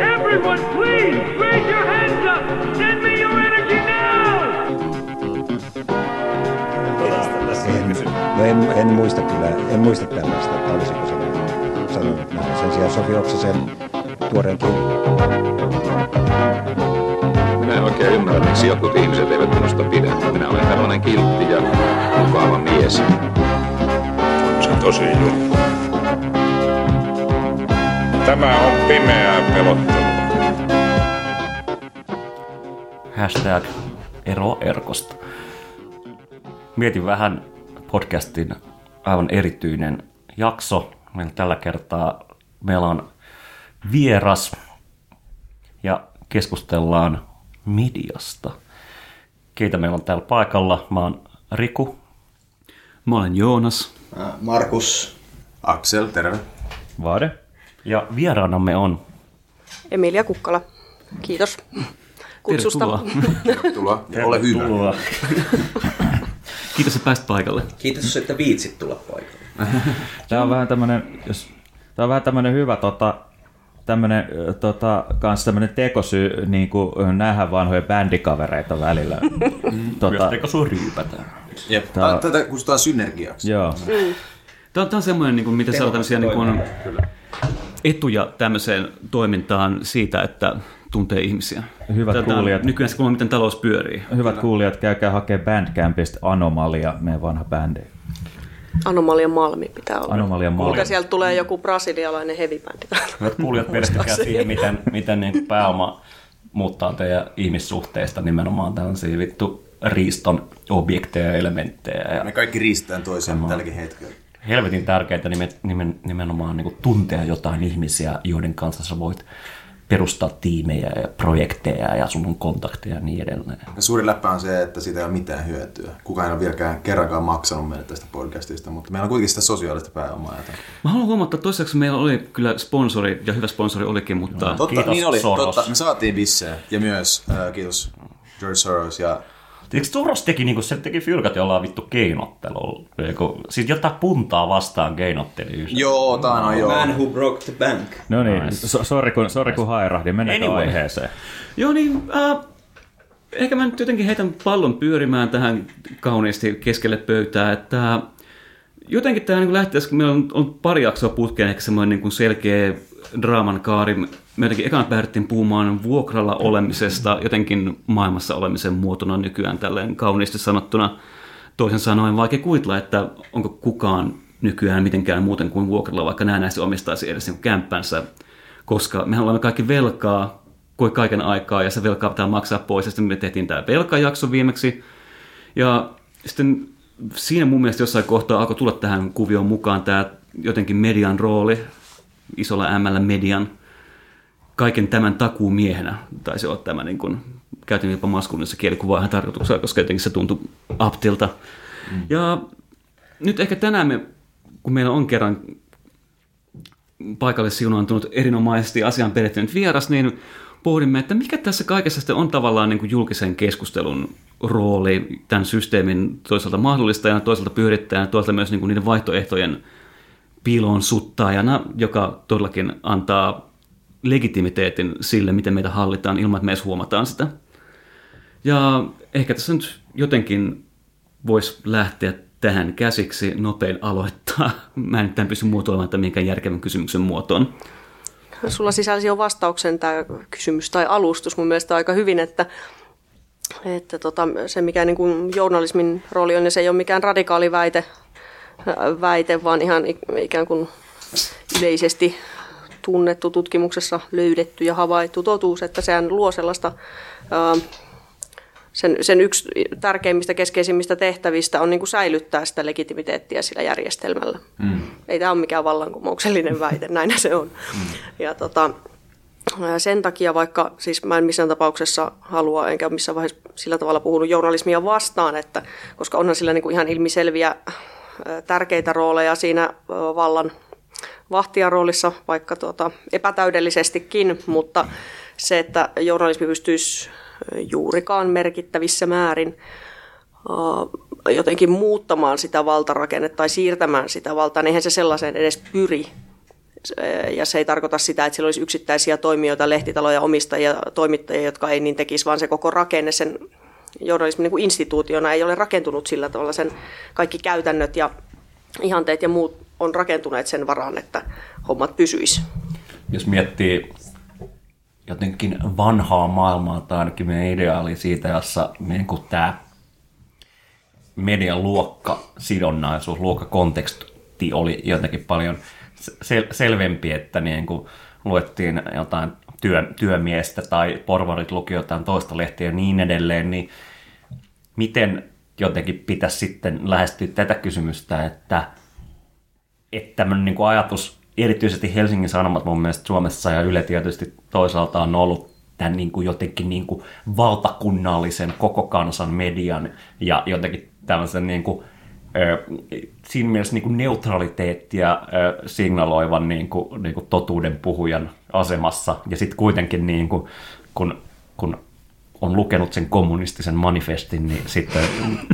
Everyone, please raise your hands up. Send me your energy now. No en, en muista kyllä, en muista tällaista, että. Sen sijaan Sofi Oksasen tuoreen Minä en oikein ymmärrä, miksi jotkut ihmiset eivät minusta pidä. Minä olen tällainen kiltti ja mukava mies. Se on tosi juttu. Tämä on pimeää pelottelua. Hashtag ero Erkosta. Mietin vähän podcastin aivan erityinen jakso. Meillä tällä kertaa meillä on vieras ja keskustellaan mediasta. Keitä meillä on täällä paikalla? Mä oon Riku. Mä olen Joonas. Markus. Aksel, terve. Vaade. Ja vieraanamme on Emilia Kukkala. Kiitos kutsusta. Tervetuloa. Tervetuloa. Ole hyvä. Tervetuloa. Kiitos, että pääsit paikalle. Kiitos, että viitsit tulla paikalle. Tämä on vähän tämmönen, jos, tämä on vähän tämmönen hyvä tota, tämmönen, ö, tota, kans tämmönen tekosyy niin kuin nähdä vanhoja bändikavereita välillä. tota, Myös sun ryypätään. Jep. Tää- Tätä kutsutaan synergiaksi. joo. Tämä on, tämä on semmoinen, niin kuin, mitä on tämmöisiä niin kuin, etuja tämmöiseen toimintaan siitä, että tuntee ihmisiä. Hyvät Tätä, kuulijat. Nykyään se kuulemma, miten talous pyörii. Hyvät kuulijat, käykää hakea Bandcampista Anomalia, meidän vanha bändi. Anomalia Malmi pitää olla. Anomalia Malmi. Mutta sieltä tulee joku brasilialainen heavy-bändi. Hyvät kuulijat, perehtykää siihen, miten, miten niin pääoma muuttaa teidän ihmissuhteista nimenomaan tällaisia vittu riiston objekteja ja elementtejä. Ja Me kaikki riistetään toisiaan tälläkin hetkellä. helvetin tärkeää nimen, nimen, nimenomaan niin tuntea jotain ihmisiä, joiden kanssa sä voit perustaa tiimejä ja projekteja ja sun on kontakteja ja niin edelleen. Ja suuri läppä on se, että siitä ei ole mitään hyötyä. Kukaan ei ole vieläkään kerrankaan maksanut meille tästä podcastista, mutta meillä on kuitenkin sitä sosiaalista pääomaa. Jota... Mä haluan huomata, että toiseksi meillä oli kyllä sponsori, ja hyvä sponsori olikin, mutta Totta, Kiitos, niin oli. Soros. Totta, me saatiin bissejä. Ja myös, äh, kiitos George Soros ja Eikö Soros teki, niin se teki fylkät jollain vittu keinottelulla? Eiku- Siis jotain puntaa vastaan keinotteli. Joo, tää on joo. Man who broke the bank. No niin, so, sori kun, sorry kun hairahdin, mennäänkö Anyway. aiheeseen? Joo, niin äh, ehkä mä nyt jotenkin heitän pallon pyörimään tähän kauniisti keskelle pöytää, että jotenkin tämä niin lähti, kun meillä on, on pari jaksoa putkeen ehkä semmoinen niin kuin selkeä draaman kaari. Me jotenkin ekan päädyttiin puhumaan vuokralla olemisesta, jotenkin maailmassa olemisen muotona nykyään tälleen kauniisti sanottuna. Toisin sanoen vaikea kuvitella, että onko kukaan nykyään mitenkään muuten kuin vuokralla, vaikka nämä näistä omistaisi edes niin kämppänsä, koska mehän olemme kaikki velkaa, kuin kaiken aikaa, ja se velkaa pitää maksaa pois, ja sitten me tehtiin tämä velkajakso viimeksi, ja sitten siinä mun mielestä jossain kohtaa alkoi tulla tähän kuvioon mukaan tämä jotenkin median rooli, isolla M median, kaiken tämän takuumiehenä, taisi olla tämä niin kuin, käytin jopa maskuliinissa kielikuvaa ihan tarkoituksella, koska jotenkin se tuntui aptilta. Mm. Ja nyt ehkä tänään me, kun meillä on kerran paikalle siunaantunut erinomaisesti asian perehtynyt vieras, niin pohdimme, että mikä tässä kaikessa sitten on tavallaan niin kuin julkisen keskustelun rooli tämän systeemin toisaalta mahdollistajana, toisaalta pyörittäjänä, toisaalta myös niin kuin niiden vaihtoehtojen piiloon suttaajana, joka todellakin antaa legitimiteetin sille, miten meitä hallitaan ilman, että me edes huomataan sitä. Ja ehkä tässä nyt jotenkin voisi lähteä tähän käsiksi nopein aloittaa. Mä en tämän pysty muotoilemaan tämän mihinkään järkevän kysymyksen muotoon. Sulla sisälsi jo vastauksen tämä kysymys tai alustus mun mielestä aika hyvin, että, että tota, se mikä niin kuin journalismin rooli on, niin se ei ole mikään radikaali väite, väite vaan ihan ik- ikään kuin yleisesti tunnettu, tutkimuksessa löydetty ja havaittu totuus, että sehän luo sellaista, sen, sen yksi tärkeimmistä keskeisimmistä tehtävistä on niin kuin säilyttää sitä legitimiteettiä sillä järjestelmällä. Mm. Ei tämä ole mikään vallankumouksellinen väite, näin se on. Mm. Ja tota, sen takia, vaikka siis mä en missään tapauksessa halua, enkä missään vaiheessa sillä tavalla puhunut journalismia vastaan, että, koska onhan sillä niin kuin ihan ilmiselviä tärkeitä rooleja siinä vallan vahtijan roolissa, vaikka tuota, epätäydellisestikin, mutta se, että journalismi pystyisi juurikaan merkittävissä määrin jotenkin muuttamaan sitä valtarakennetta tai siirtämään sitä valtaa, niin eihän se sellaiseen edes pyri. Ja se ei tarkoita sitä, että siellä olisi yksittäisiä toimijoita, lehtitaloja, omistajia, toimittajia, jotka ei niin tekisi, vaan se koko rakenne sen journalismin niin instituutiona ei ole rakentunut sillä tavalla. Sen kaikki käytännöt ja ihanteet ja muut on rakentuneet sen varaan, että hommat pysyis. Jos miettii jotenkin vanhaa maailmaa tai ainakin meidän ideaali siitä, jossa niin kuin tämä median luokkasidonnaisuus, luokkakonteksti oli jotenkin paljon sel- selvempi, että niin kuin luettiin jotain työ, työmiestä tai porvarit luki jotain toista lehtiä ja niin edelleen, niin miten jotenkin pitäisi sitten lähestyä tätä kysymystä, että, että tämmöinen niin kuin ajatus, erityisesti Helsingin Sanomat mun mielestä Suomessa ja Yle tietysti toisaalta on ollut tämän niin kuin jotenkin niin kuin valtakunnallisen koko kansan median ja jotenkin tämmöisen niin kuin, siinä mielessä niin kuin neutraliteettia signaloivan niin kuin, niin kuin totuuden puhujan asemassa. Ja sitten kuitenkin niin kuin, kun, kun on lukenut sen kommunistisen manifestin, niin sitten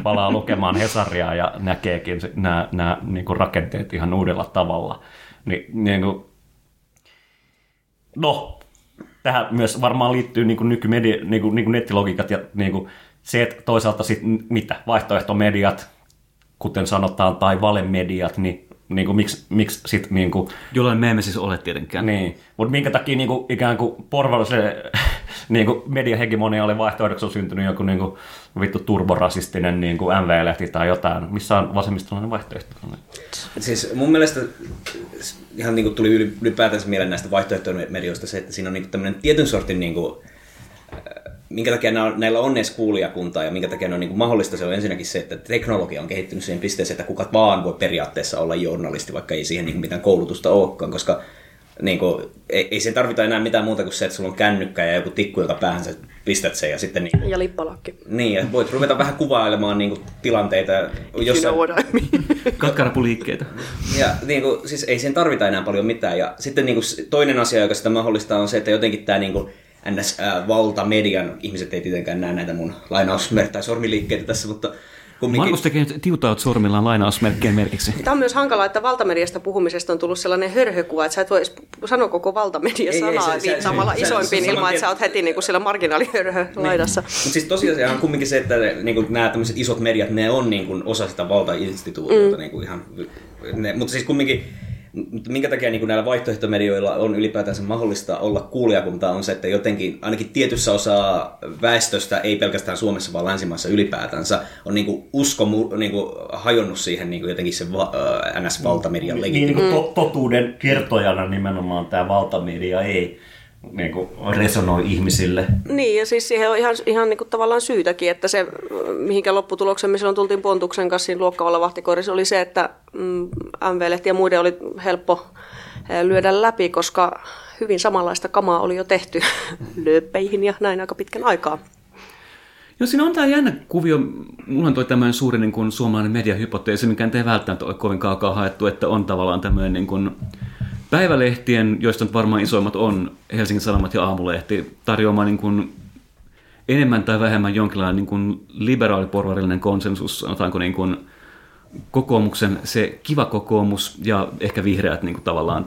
palaa lukemaan Hesaria ja näkeekin nämä, nämä niin kuin rakenteet ihan uudella tavalla. Ni, niin kuin, no, tähän myös varmaan liittyy niin kuin nykymedia, niin kuin, niin kuin nettilogiikat ja niin kuin se, että toisaalta sitten mitä, vaihtoehtomediat, kuten sanotaan, tai valemediat, niin niin kuin, miksi, miksi sit niin kuin, Jollain me emme siis ole tietenkään. Niin, mutta minkä takia niin kuin, ikään kuin porvallisen niin kuin mediahegemonialle vaihtoehdoksi on syntynyt joku niin kuin, vittu turborasistinen niin kuin MV-lehti tai jotain, missä on vasemmistolainen vaihtoehto. Siis mun mielestä ihan niin kuin tuli ylipäätänsä mieleen näistä vaihtoehtomedioista se, että siinä on niin tämmöinen tietyn sortin niin kuin, minkä takia näillä on edes kuulijakuntaa ja minkä takia ne on niin mahdollista, se on ensinnäkin se, että teknologia on kehittynyt siihen pisteeseen, että kuka vaan voi periaatteessa olla journalisti, vaikka ei siihen niin mitään koulutusta olekaan, koska niin kuin, ei, ei se tarvita enää mitään muuta kuin se, että sulla on kännykkä ja joku tikku, joka päähän sä pistät sen ja sitten... Niin, ja lippalakki. Niin, ja voit ruveta vähän kuvailemaan niin kuin, tilanteita. Jossa... You know what I mean. Katkarapuliikkeitä. Ja niin kuin, siis ei sen tarvita enää paljon mitään. Ja sitten niin kuin, toinen asia, joka sitä mahdollistaa, on se, että jotenkin tämä niin kuin, NS-valtamedian, ihmiset ei tietenkään näe näitä mun lainausmerkkejä tai sormiliikkeitä tässä, mutta kumminkin... Markus tekee tiutaut sormillaan lainausmerkkien merkiksi. Tämä on myös hankalaa, että valtamediasta puhumisesta on tullut sellainen hörhökuva, että sä et voi sanoa koko valtamedia-sanaa viittaamalla isoimpiin ilman, että sä oot heti niin kuin siellä marginaalihörhö laidassa. Niin. Mutta siis tosiasia on kumminkin se, että niin kuin nämä tämmöiset isot mediat, ne on niin kuin osa sitä valtainstituutiota. Mm. Niin kuin ihan, ne, mutta siis kumminkin mutta minkä takia niin näillä vaihtoehtomedioilla on ylipäätänsä mahdollista olla kuulijakuntaa on se, että jotenkin ainakin tietyssä osaa väestöstä, ei pelkästään Suomessa, vaan länsimaissa ylipäätänsä, on niin kuin usko niin kuin hajonnut siihen niin kuin jotenkin se va, NS-valtamedian niin, niin, niin totuuden kertojana nimenomaan tämä valtamedia ei niin kuin resonoi ihmisille. Niin, ja siis siihen on ihan, ihan niin kuin tavallaan syytäkin, että se, mihinkä lopputulokseen me silloin tultiin Pontuksen kanssa siinä luokkavalla vahtikoirissa, oli se, että mm, MV-lehti ja muiden oli helppo lyödä läpi, koska hyvin samanlaista kamaa oli jo tehty lööppeihin ja näin aika pitkän aikaa. Joo, siinä on tämä jännä kuvio. Mulla on toi tämmöinen suuri niin kuin suomalainen mediahypoteesi, mikä ei välttämättä ole kovin kaukaa haettu, että on tavallaan tämmöinen niin kuin, päivälehtien, joista nyt varmaan isoimmat on Helsingin Sanomat ja Aamulehti, tarjoamaan niin kuin enemmän tai vähemmän jonkinlainen niin kuin liberaaliporvarillinen konsensus, sanotaanko niin kuin kokoomuksen se kiva kokoomus ja ehkä vihreät niin kuin tavallaan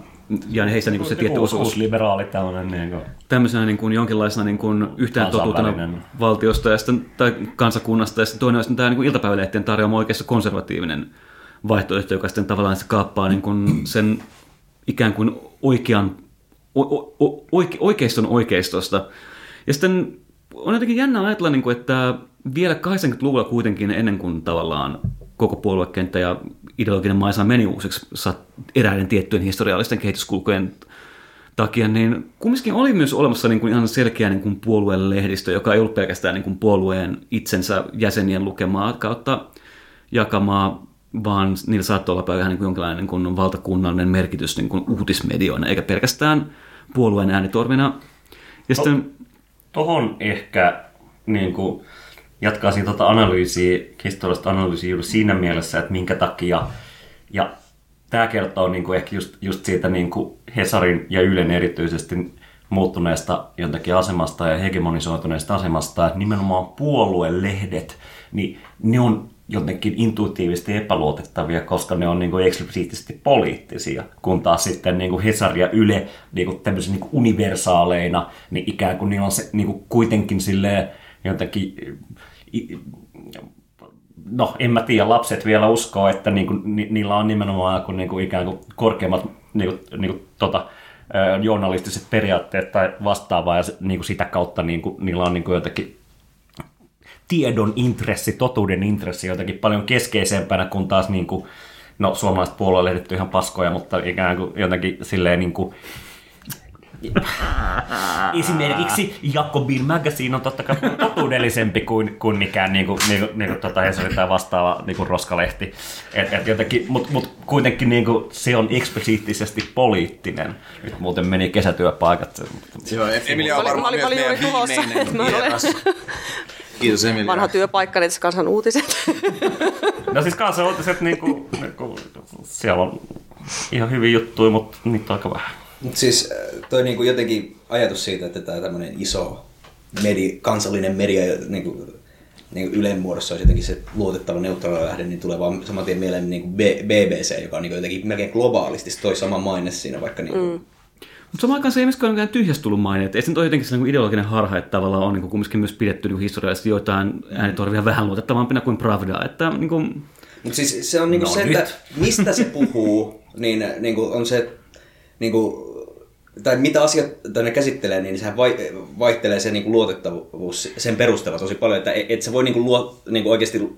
ja heistä niin kuin se tietty osuus. liberaali tämmöinen. Niin kuin tämmöisenä niin kuin jonkinlaisena niin kuin yhteen totuutena valtiosta ja sitten, tai kansakunnasta. Ja sitten toinen on tämä niin kuin iltapäivälehtien tarjoama oikeassa konservatiivinen vaihtoehto, joka sitten tavallaan se kaappaa niin kuin sen ikään kuin oikean, o, o, oike, oikeiston oikeistosta. Ja sitten on jotenkin jännä ajatella, niin kuin, että vielä 80-luvulla kuitenkin ennen kuin tavallaan koko puoluekenttä ja ideologinen maisa meni uusiksi eräiden tiettyjen historiallisten kehityskulkujen takia, niin kumminkin oli myös olemassa niin kuin ihan selkeä niin kuin puolueen lehdistö, joka ei ollut pelkästään niin kuin puolueen itsensä jäsenien lukemaa kautta jakamaa vaan niillä saattoi olla vähän niin kuin jonkinlainen niin kuin valtakunnallinen merkitys niin kuin uutismedioina, eikä pelkästään puolueen äänitorvina. Ja to, sitten... Tohon ehkä niin kuin, jatkaisin tuota analyysiä, historiallista analyysiä juuri siinä mielessä, että minkä takia, ja tämä kertoo niin kuin ehkä just, just siitä niin kuin Hesarin ja Ylen erityisesti muuttuneesta jotenkin asemasta ja hegemonisoituneesta asemasta, että nimenomaan puoluelehdet, niin ne on jotenkin intuitiivisesti epäluotettavia, koska ne on niin kuin eksplisiittisesti poliittisia, kun taas sitten niin kuin Hesari ja Yle niin kuin niin kuin universaaleina, niin ikään kuin niillä on se niin kuin kuitenkin silleen jotenkin no en mä tiedä, lapset vielä uskoo, että niinku, ni, niillä on nimenomaan kun niinku ikään kuin korkeammat niinku, niinku, tota, journalistiset periaatteet tai vastaavaa, ja niinku sitä kautta niinku, niillä on niinku jotenkin tiedon intressi, totuuden intressi jotenkin paljon keskeisempänä kuin taas niinku, no suomalaiset puoluelehdet on ihan paskoja, mutta ikään kuin jotenkin silleen niinku, Esimerkiksi Jacobin Magazine on totta kai totuudellisempi kuin, kuin mikään niin kuin, niin kuin, niin kuin tuota Hesari tai vastaava niin kuin roskalehti. Et, et jotenkin, mut, mut kuitenkin niin kuin, se on eksplisiittisesti poliittinen. Nyt muuten meni kesätyöpaikat. Joo, Emilia on varmaan myös meidän viimeinen vieras. Kiitos Emilia. Vanha työpaikka, niin tässä kansan uutiset. No siis kanssa uutiset, niin kuin, niin kuin, siellä on ihan hyviä juttuja, mutta niitä on aika vähän. Mutta siis äh, toi niinku jotenkin ajatus siitä, että tämä tämmöinen iso medi, kansallinen media niinku, niinku Ylen muodossa olisi jotenkin se luotettava neutraali lähde, niin tulee vaan saman tien mieleen niinku BBC, joka on niinku jotenkin melkein globaalisti toi sama maine siinä, vaikka niinku, mm. Mutta samaan aikaan se ei myöskään ole tyhjästä tullut maine. Et ei se nyt ole jotenkin sellainen ideologinen harha, että tavallaan on niin kumminkin myös pidetty niin historiallisesti joitain äänitorvia vähän luotettavampina kuin Pravda. Että, niin kuin, Mutta siis se on niinku No se, nyt. että mistä se puhuu, niin niinku on se, niinku, tai mitä asiat tai ne käsittelee, niin sehän vai, vaihtelee se niinku luotettavuus sen perusteella tosi paljon, että et, et se voi niinku luo, niinku oikeasti,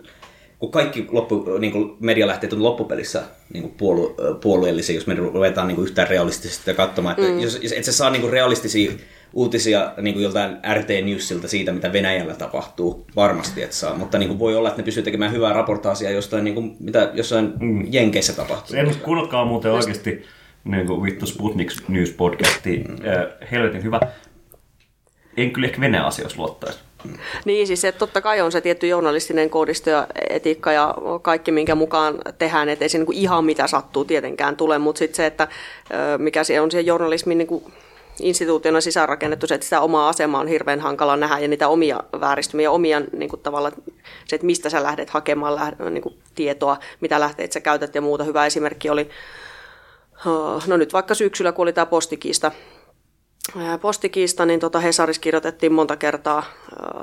kun kaikki loppu, niinku medialähteet on loppupelissä niinku puolu, puolueellisia, jos me ruvetaan niinku yhtään realistisesti katsomaan, että mm. jos, et sä saa niinku realistisia uutisia niin kuin joltain RT Newsilta siitä, mitä Venäjällä tapahtuu, varmasti et saa, mutta niin kuin voi olla, että ne pystyy tekemään hyvää raportaasia jostain, niin kuin, mitä jossain mm. Jenkeissä tapahtuu. En kuunnelkaa muuten oikeasti niin kuin vittu Sputnik News podcasti. Mm. helvetin hyvä. En kyllä ehkä Venäjän asioissa luottaisi. Niin, siis se totta kai on se tietty journalistinen koodisto ja etiikka ja kaikki, minkä mukaan tehdään, että ei se niin ihan mitä sattuu tietenkään tule, mutta sitten se, että mikä se on siihen journalismin niin kuin instituutiona sisäänrakennettu, se, että sitä omaa asemaa on hirveän hankala nähdä ja niitä omia vääristymiä, omia niin kuin tavalla, se, että mistä sä lähdet hakemaan niin kuin tietoa, mitä lähteet sä käytät ja muuta. Hyvä esimerkki oli, no nyt vaikka syksyllä, kun oli tämä postikiista, postikiista, niin tota Hesaris kirjoitettiin monta kertaa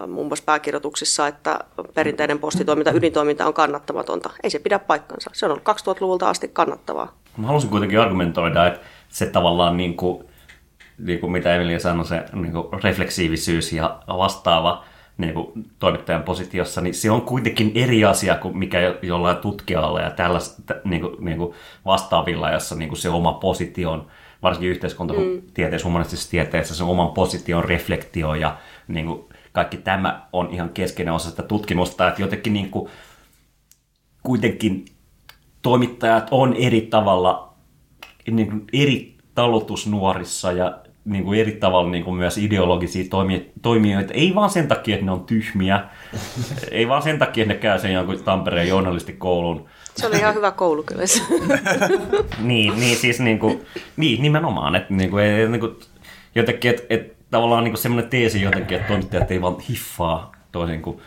muun muassa pääkirjoituksissa, että perinteinen postitoiminta, ydintoiminta on kannattamatonta. Ei se pidä paikkansa. Se on ollut 2000-luvulta asti kannattavaa. Mä halusin kuitenkin argumentoida, että se tavallaan niin kuin, niin kuin mitä Emilia sanoi, se niin kuin refleksiivisyys ja vastaava niin kuin toimittajan positiossa, niin se on kuitenkin eri asia kuin mikä jo- jollain tutkijalla ja tällaista niin kuin, niin kuin vastaavilla, jossa niin kuin se oma positio on, varsinkin yhteiskuntatieteessä, humanistisessa tieteessä, se oman position reflektio ja niin kuin, kaikki tämä on ihan keskeinen osa sitä tutkimusta, että jotenkin niin kuin, kuitenkin toimittajat on eri tavalla niin kuin eri talutusnuorissa ja niin kuin eri tavalla niin kuin myös ideologisia toimi- toimijoita. Ei vaan sen takia, että ne on tyhmiä. Ei vaan sen takia, että ne käy sen jonkun Tampereen journalistikoulun. Se oli ihan hyvä koulu kyllä. se. Niin, niin siis niin kuin, niin, nimenomaan. Että niin kuin, ei, niin kuin, jotenkin, että, että tavallaan niin kuin semmoinen teesi jotenkin, että toimittajat ei vaan hiffaa toisin kuin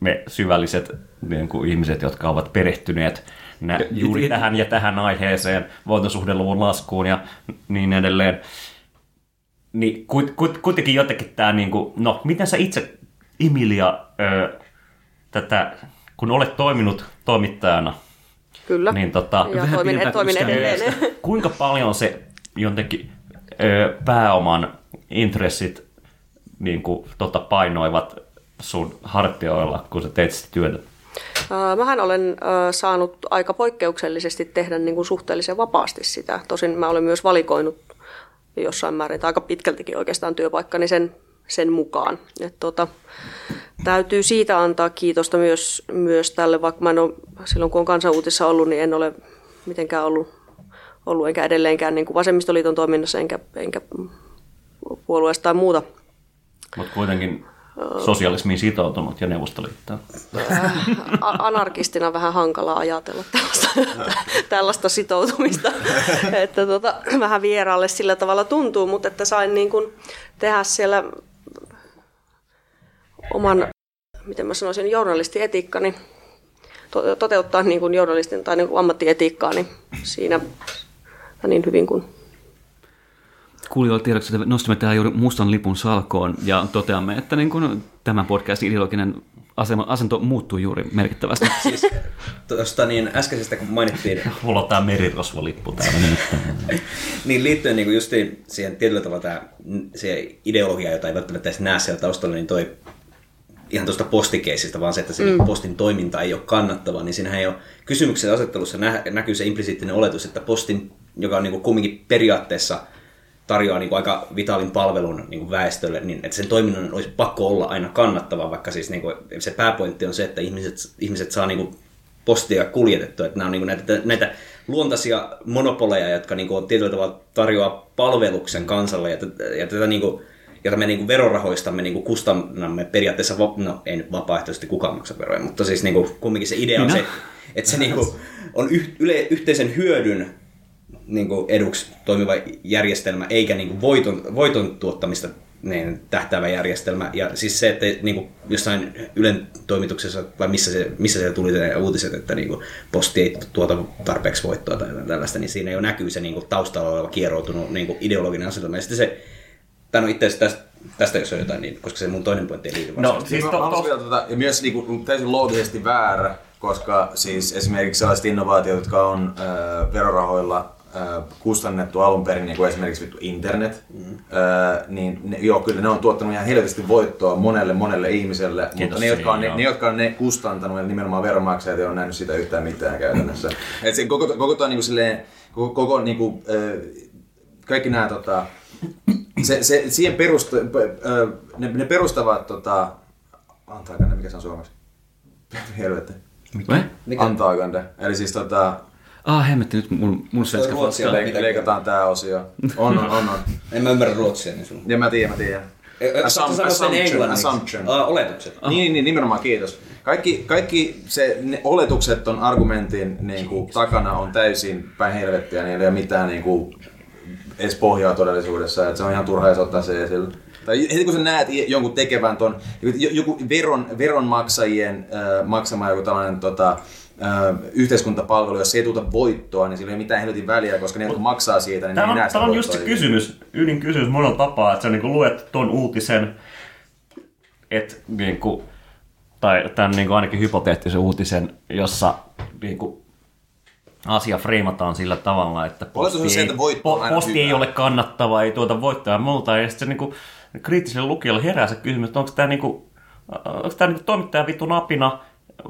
me syvälliset niin kuin ihmiset, jotka ovat perehtyneet nä, juuri tähän ja tähän aiheeseen, voitosuhdeluvun laskuun ja niin edelleen. Niin kut, kut, kuitenkin jotenkin tämä, niin kuin, no miten sä itse, Emilia, ö, tätä, kun olet toiminut toimittajana, Kyllä. niin tota, ja toimin, pidetään toimin edelleen. kuinka paljon se jotenkin ö, pääoman intressit niin kuin, tota, painoivat sun hartioilla, kun sä teit sitä työtä? Mähän olen saanut aika poikkeuksellisesti tehdä niin kuin suhteellisen vapaasti sitä. Tosin mä olen myös valikoinut jossain määrin, tai aika pitkältikin oikeastaan työpaikkani sen, sen mukaan. Et tota, täytyy siitä antaa kiitosta myös, myös tälle, vaikka mä en ole, silloin kun on kansanuutissa ollut, niin en ole mitenkään ollut, ollut enkä edelleenkään niin kuin vasemmistoliiton toiminnassa, enkä, enkä puolueesta tai muuta Mutta kuitenkin sosialismiin sitoutunut ja Neuvostoliittoon. a- anarkistina vähän hankala ajatella tällaista, tällaista sitoutumista, että tota, vähän vieraalle sillä tavalla tuntuu, mutta että sain niin kuin tehdä siellä oman, miten mä sanoisin, journalistietiikkani to- toteuttaa niin kuin journalistin tai niin kuin ammattietiikkaa, niin siinä niin hyvin kuin Kuulijoille tiedoksi, että nostamme tähän juuri mustan lipun salkoon ja toteamme, että niin kuin tämän podcastin ideologinen asema, asento muuttuu juuri merkittävästi. Siis tuosta niin äskeisestä, kun mainittiin, Mulla on tää merirosvolippu täällä niin liittyen niin justiin siihen tietyllä tavalla tämä, siihen ideologiaan, jota ei välttämättä edes näe siellä taustalla, niin toi ihan tuosta postikeisistä, vaan se, että se mm. postin toiminta ei ole kannattavaa, niin siinähän ei ole kysymyksen asettelussa nä- näkyy se implisiittinen oletus, että postin, joka on niin kuin kumminkin periaatteessa tarjoaa niin kuin aika vitaalin palvelun niin kuin väestölle, niin että sen toiminnan olisi pakko olla aina kannattavaa, vaikka siis niin kuin, se pääpointti on se, että ihmiset, ihmiset saa niin kuin postia kuljetettua, että nämä on niin kuin näitä, näitä luontaisia monopoleja, jotka niin kuin, tietyllä tavalla tarjoaa palveluksen kansalle, ja, tätä, ja tätä niin kuin, jota me niin kuin verorahoistamme niin kuin kustannamme periaatteessa, va- no ei nyt vapaaehtoisesti kukaan maksa veroja, mutta siis niin kuin, kumminkin se idea on Minä? se, että se niin kuin, on yh, yle, yhteisen hyödyn niin kuin eduksi toimiva järjestelmä, eikä niin kuin voiton, voiton tuottamista niin, tähtäävä järjestelmä. Ja siis se, että niin kuin jossain Ylen toimituksessa, vai missä, se, missä se tuli ne uutiset, että niin kuin posti ei tuota tarpeeksi voittoa tai tällaista, niin siinä jo näkyy se niin kuin taustalla oleva kieroutunut niin kuin ideologinen asetelma. Ja sitten se, tai no itse asiassa tästä, tästä jos on jotain, niin, koska se mun toinen pointti ei liity No, siis Mä- to, to, vielä tota, ja myös niinku, täysin loogisesti väärä, koska siis esimerkiksi sellaiset innovaatiot, jotka on äh, verorahoilla äh, kustannettu alun perin, niin kuin esimerkiksi vittu internet, mm. äh, niin ne, joo, kyllä ne on tuottanut ihan helvetisti voittoa monelle monelle ihmiselle, mutta Kiitos ne jotka, on, ne, ne, jotka on ne kustantanut, eli nimenomaan veronmaksajat, ei ole nähnyt sitä yhtään mitään käytännössä. Et se koko, koko, koko, niinku silleen, koko, koko niinku, äh, kaikki nämä tota, se, se, siihen perusta, p- ö, ne, ne perustavat, tota, antaakande, mikä se on suomeksi? Helvetti. Mikä? Mikä? Antaakande. Eli siis tota, Ah, hemmetti nyt mun, mun svenska Ruotsia leik- leikataan tää osio. On, on, on, on. En mä ymmärrä ruotsia, niin sun... Ja mä tiedän, mä tiedän. Assum, assumption, assumption. Ah, oletukset. Niin, niin, nimenomaan, kiitos. Kaikki, kaikki se, ne oletukset on argumentin niin kuin, takana on täysin päin helvettiä, niillä ei ole mitään niin kuin, edes pohjaa todellisuudessa, että se on ihan turha edes ottaa se esille. Tai heti kun sä näet jonkun tekevän ton, joku- joku veron, veronmaksajien äh, maksama joku tällainen tota, äh, yhteiskuntapalvelu, jos se ei tuota voittoa, niin sillä ei ole mitään helvetin väliä, koska ne, jotka maksaa siitä, niin Tämä näe on, sitä tämä on just se kysymys, ydinkysymys monella tapaa, että sä niin luet tuon uutisen, et, niin kuin, tai tämän niin kuin ainakin hypoteettisen uutisen, jossa niin kuin, asia freimataan sillä tavalla, että Oletus on se, ei, että aina posti ei ole kannattava, ei tuota voittoa ja muuta, ja sitten se niin kuin, kriittiselle lukijalle herää se kysymys, että onko tämä, niin kuin, onko tämä niin kuin toimittaja vittu napina,